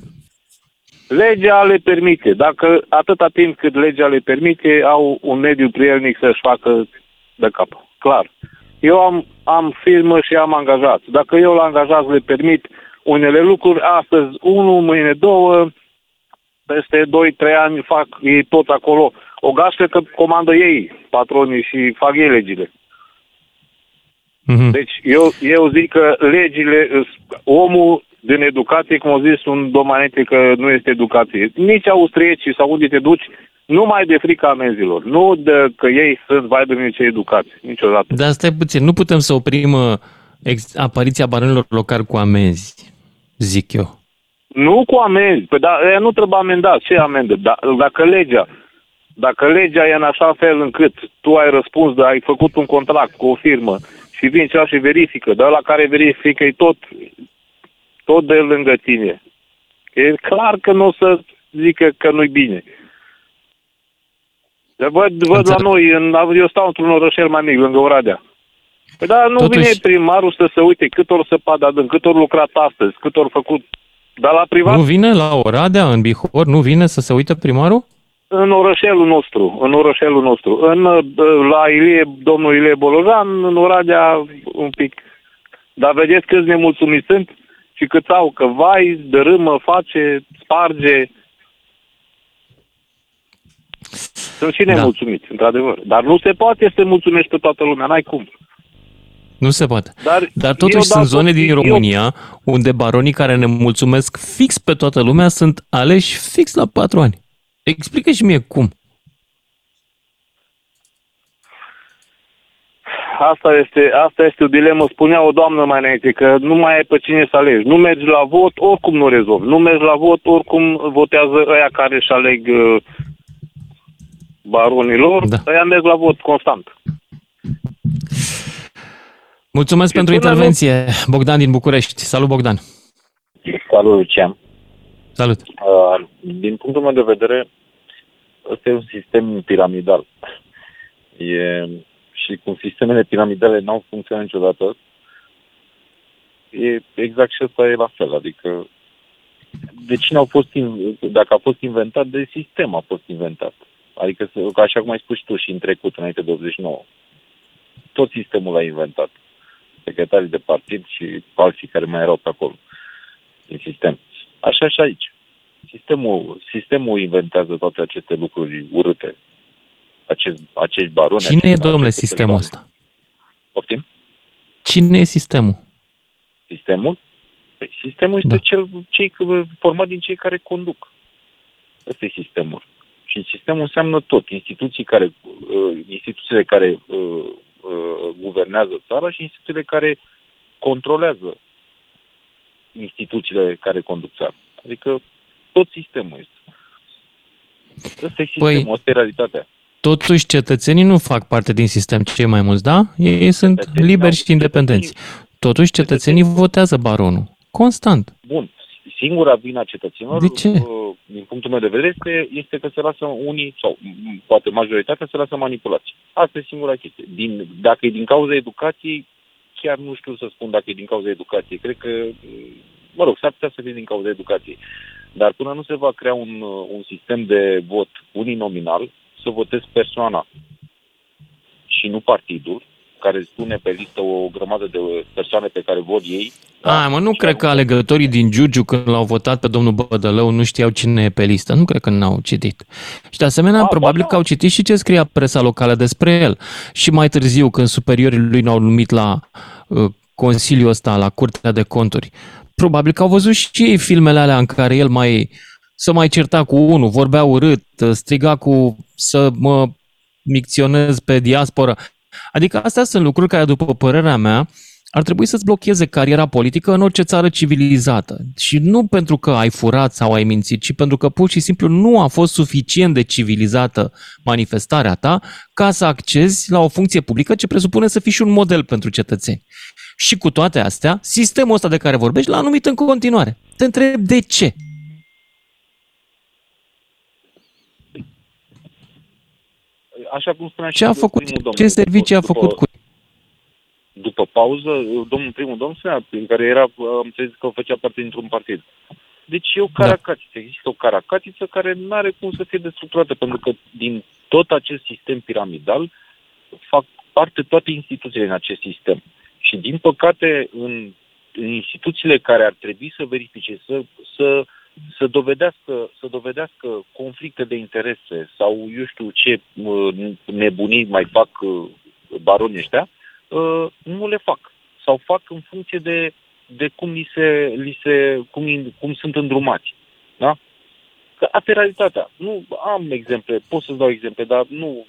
Legea le permite. Dacă atâta timp cât legea le permite, au un mediu prielnic să-și facă de cap. Clar. Eu am, am firmă și am angajat. Dacă eu la angajat le permit unele lucruri, astăzi unul, mâine două, peste 2-3 ani fac ei tot acolo. O gașcă că comandă ei, patronii, și fac ei legile. Mm-hmm. Deci eu, eu zic că legile, omul din educație, cum au zis un domanete că nu este educație. Nici austriecii sau unde te duci, nu mai de frica amenzilor, nu de că ei sunt, vai de ce educați, niciodată. Dar stai puțin, nu putem să oprim uh, ex- apariția baronilor locali cu amenzi, zic eu. Nu cu amenzi, păi da, ea nu trebuie amendat, ce amendă? Da, dacă legea, dacă legea e în așa fel încât tu ai răspuns, dar ai făcut un contract cu o firmă și vin cea și verifică, dar la care verifică e tot, tot de lângă tine. E clar că nu o să zică că nu-i bine. Văd, văd la noi, în, eu stau într-un orășel mai mic, lângă Oradea. Păi da, nu Totuși... vine primarul să se uite cât ori săpat adânc, cât ori lucrat astăzi, cât ori făcut. Dar la privat... Nu vine la Oradea, în Bihor, nu vine să se uite primarul? În orășelul nostru, în orășelul nostru. În, la Ilie, domnul Ilie Bolojan, în Oradea un pic. Dar vedeți câți nemulțumiți sunt și cât au, că vai, dărâmă, face, sparge, sunt și nemulțumiți, da. într-adevăr. Dar nu se poate să mulțumești pe toată lumea, n-ai cum. Nu se poate. Dar, Dar totuși sunt zone din România eu... unde baronii care ne mulțumesc fix pe toată lumea sunt aleși fix la patru ani. Explică și mie cum. Asta este, asta este o dilemă. Spunea o doamnă mai înainte că nu mai ai pe cine să alegi. Nu mergi la vot, oricum nu rezolvi. Nu mergi la vot, oricum votează ăia care își aleg uh, baronilor, da. ăia merg la vot constant. Mulțumesc și pentru intervenție, nu... Bogdan din București. Salut, Bogdan! Salut, Lucian! Salut! Uh, din punctul meu de vedere, ăsta e un sistem piramidal. E, și cum sistemele piramidale n-au funcționat niciodată, e exact și asta e la fel. Adică, de cine au fost, dacă a fost inventat, de sistem a fost inventat. Adică, așa cum ai spus tu și în trecut, înainte de 89, tot sistemul l-a inventat. Secretarii de partid și alții care mai erau pe acolo din sistem. Așa și aici. Sistemul, sistemul inventează toate aceste lucruri urâte. Acest, acești baroni. Cine e, domnule, sistemul ăsta? Poftim? Cine e sistemul? Sistemul? Păi, sistemul este da. cel cei format din cei care conduc. Ăsta e sistemul. Și sistemul înseamnă tot. Instituții care, uh, instituțiile care uh, uh, guvernează țara și instituțiile care controlează instituțiile care conduc țara. Adică tot sistemul este. Asta e sistemul, păi, asta e realitatea. Totuși, cetățenii nu fac parte din sistem cei mai mulți, da? Ei sunt liberi și independenți. Totuși, cetățenii votează baronul. Constant. Bun, singura vina cetățenilor, De ce? uh, din punctul meu de vedere, este, este că se lasă unii, sau m, poate majoritatea, se lasă manipulați. Asta e singura chestie. Din, dacă e din cauza educației, chiar nu știu să spun dacă e din cauza educației. Cred că, uh, mă rog, s-ar putea să fie din cauza educației. Dar până nu se va crea un, uh, un sistem de vot uninominal, să votezi persoana și nu partidul, care spune pe listă o grămadă de persoane pe care vot ei, A, mă, nu cred că alegătorii din Giurgiu, când l-au votat pe domnul Bădălău, nu știau cine e pe listă. Nu cred că n-au citit. Și de asemenea, A, probabil că au citit și ce scria presa locală despre el. Și mai târziu, când superiorii lui l-au numit la uh, Consiliul ăsta, la Curtea de Conturi, probabil că au văzut și ei filmele alea în care el mai să mai certa cu unul, vorbea urât, striga cu să mă micționez pe diaspora. Adică astea sunt lucruri care, după părerea mea, ar trebui să-ți blocheze cariera politică în orice țară civilizată. Și nu pentru că ai furat sau ai mințit, ci pentru că pur și simplu nu a fost suficient de civilizată manifestarea ta ca să accezi la o funcție publică ce presupune să fii și un model pentru cetățeni. Și cu toate astea, sistemul ăsta de care vorbești l-a numit în continuare. Te întreb de ce? Așa cum spunea Ce și a făcut? primul domn. Ce servicii a făcut cu După pauză, domnul primul domn spunea, în care era, am înțeles că făcea parte dintr-un partid. Deci e o caracatiță, da. există o caracatiță care nu are cum să fie destructurată, pentru că din tot acest sistem piramidal fac parte toate instituțiile în acest sistem. Și din păcate, în, în instituțiile care ar trebui să verifice, să, să, să, dovedească, să dovedească conflicte de interese sau eu știu ce uh, nebunii mai fac uh, baronii ăștia, uh, nu le fac. Sau fac în funcție de, de cum, li se, li se, cum, cum sunt îndrumați. Da? Că asta e realitatea. Nu am exemple, pot să-ți dau exemple, dar nu,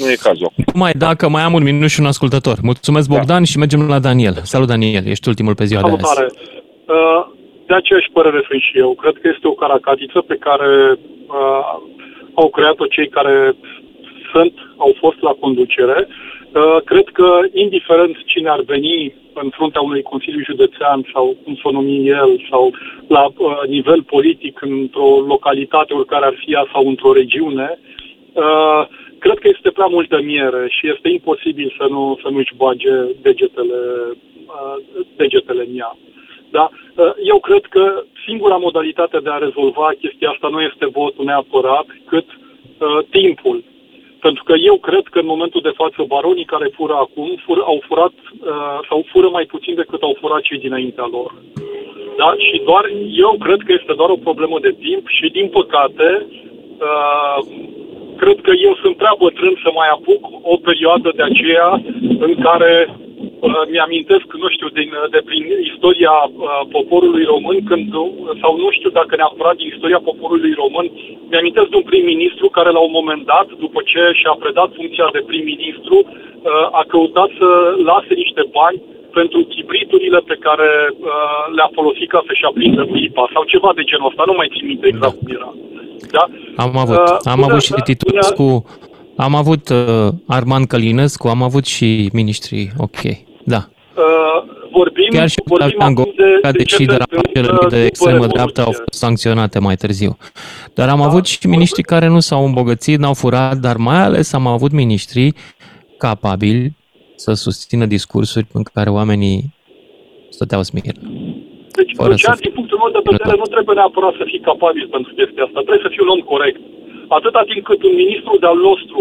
nu e cazul acum. Mai dacă mai am un minut și un ascultător. Mulțumesc, Bogdan, da. și mergem la Daniel. Salut, Daniel, ești ultimul pe ziua Salutare. de azi. Uh, De aceeași părere sunt și eu. Cred că este o caracatiță pe care uh, au creat-o cei care sunt, au fost la conducere. Uh, cred că, indiferent cine ar veni în fruntea unui Consiliu Județean sau cum să o numi el, sau la uh, nivel politic într-o localitate, oricare ar fi ea, sau într-o regiune, uh, cred că este prea multă miere și este imposibil să nu să nu-și bage degetele, uh, degetele în ea. Da? Uh, Eu cred că singura modalitate de a rezolva chestia asta nu este votul neapărat, cât uh, timpul. Pentru că eu cred că în momentul de față baronii care fură acum fur, au furat uh, sau fură mai puțin decât au furat cei dinaintea lor. Da? Și doar eu cred că este doar o problemă de timp și din păcate uh, cred că eu sunt prea bătrân să mai apuc o perioadă de aceea în care uh, mi-amintesc, nu știu, din, de prin istoria uh, poporului român, când, sau nu știu dacă neapărat din istoria poporului român, mi-amintesc de un prim-ministru care la un moment dat, după ce și-a predat funcția de prim-ministru, uh, a căutat să lase niște bani pentru chibriturile pe care uh, le-a folosit ca să-și aprindă pipa sau ceva de genul ăsta, nu mai țin minte exact cum era. Da? Am avut. Uh, Am până- avut și Titulescu, am avut uh, Arman Călinescu, am avut și ministrii ok. Da. Uh, vorbim, Chiar și vorbim Octavian acum de, Goga, de ce deși se derapajele întâmplă de după extremă dreaptă au Revoluție. fost sancționate mai târziu. Dar am avut și miniștri care nu s-au îmbogățit, n-au furat, dar mai ales am avut miniștri capabili să susțină discursuri în care oamenii stăteau smiră. Deci, Fără Lucian, să din punctul meu de vedere, nu trebuie neapărat să fii capabil pentru chestia asta. Trebuie să fii un om corect. Atâta timp cât un ministru de-al nostru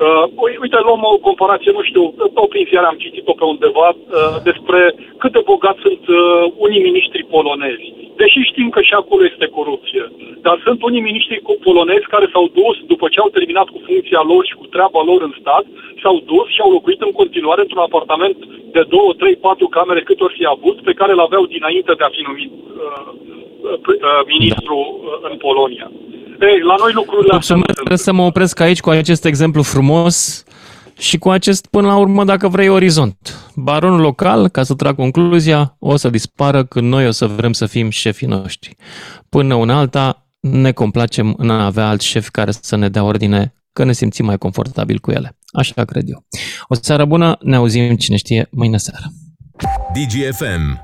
Uh, ui- uite, luăm o comparație, nu știu, tot prin ziare am citit-o pe undeva uh, despre cât de bogați sunt uh, unii miniștri polonezi. Deși știm că și acolo este corupție. Dar sunt unii miniștri cu- polonezi care s-au dus, după ce au terminat cu funcția lor și cu treaba lor în stat, s-au dus și au locuit în continuare într-un apartament de 2, 3, 4 camere cât ori fi avut, pe care îl aveau dinainte de a fi numit uh, uh, uh, ministru uh, în Polonia. Ei, la noi lucrurile astea nu Mulțumesc, trebuie să mă opresc aici cu acest exemplu frumos și cu acest, până la urmă, dacă vrei, orizont. Baronul local, ca să trag concluzia, o să dispară când noi o să vrem să fim șefii noștri. Până una alta, ne complacem în a avea alți șefi care să ne dea ordine, că ne simțim mai confortabil cu ele. Așa cred eu. O seară bună, ne auzim, cine știe, mâine seară. DGFM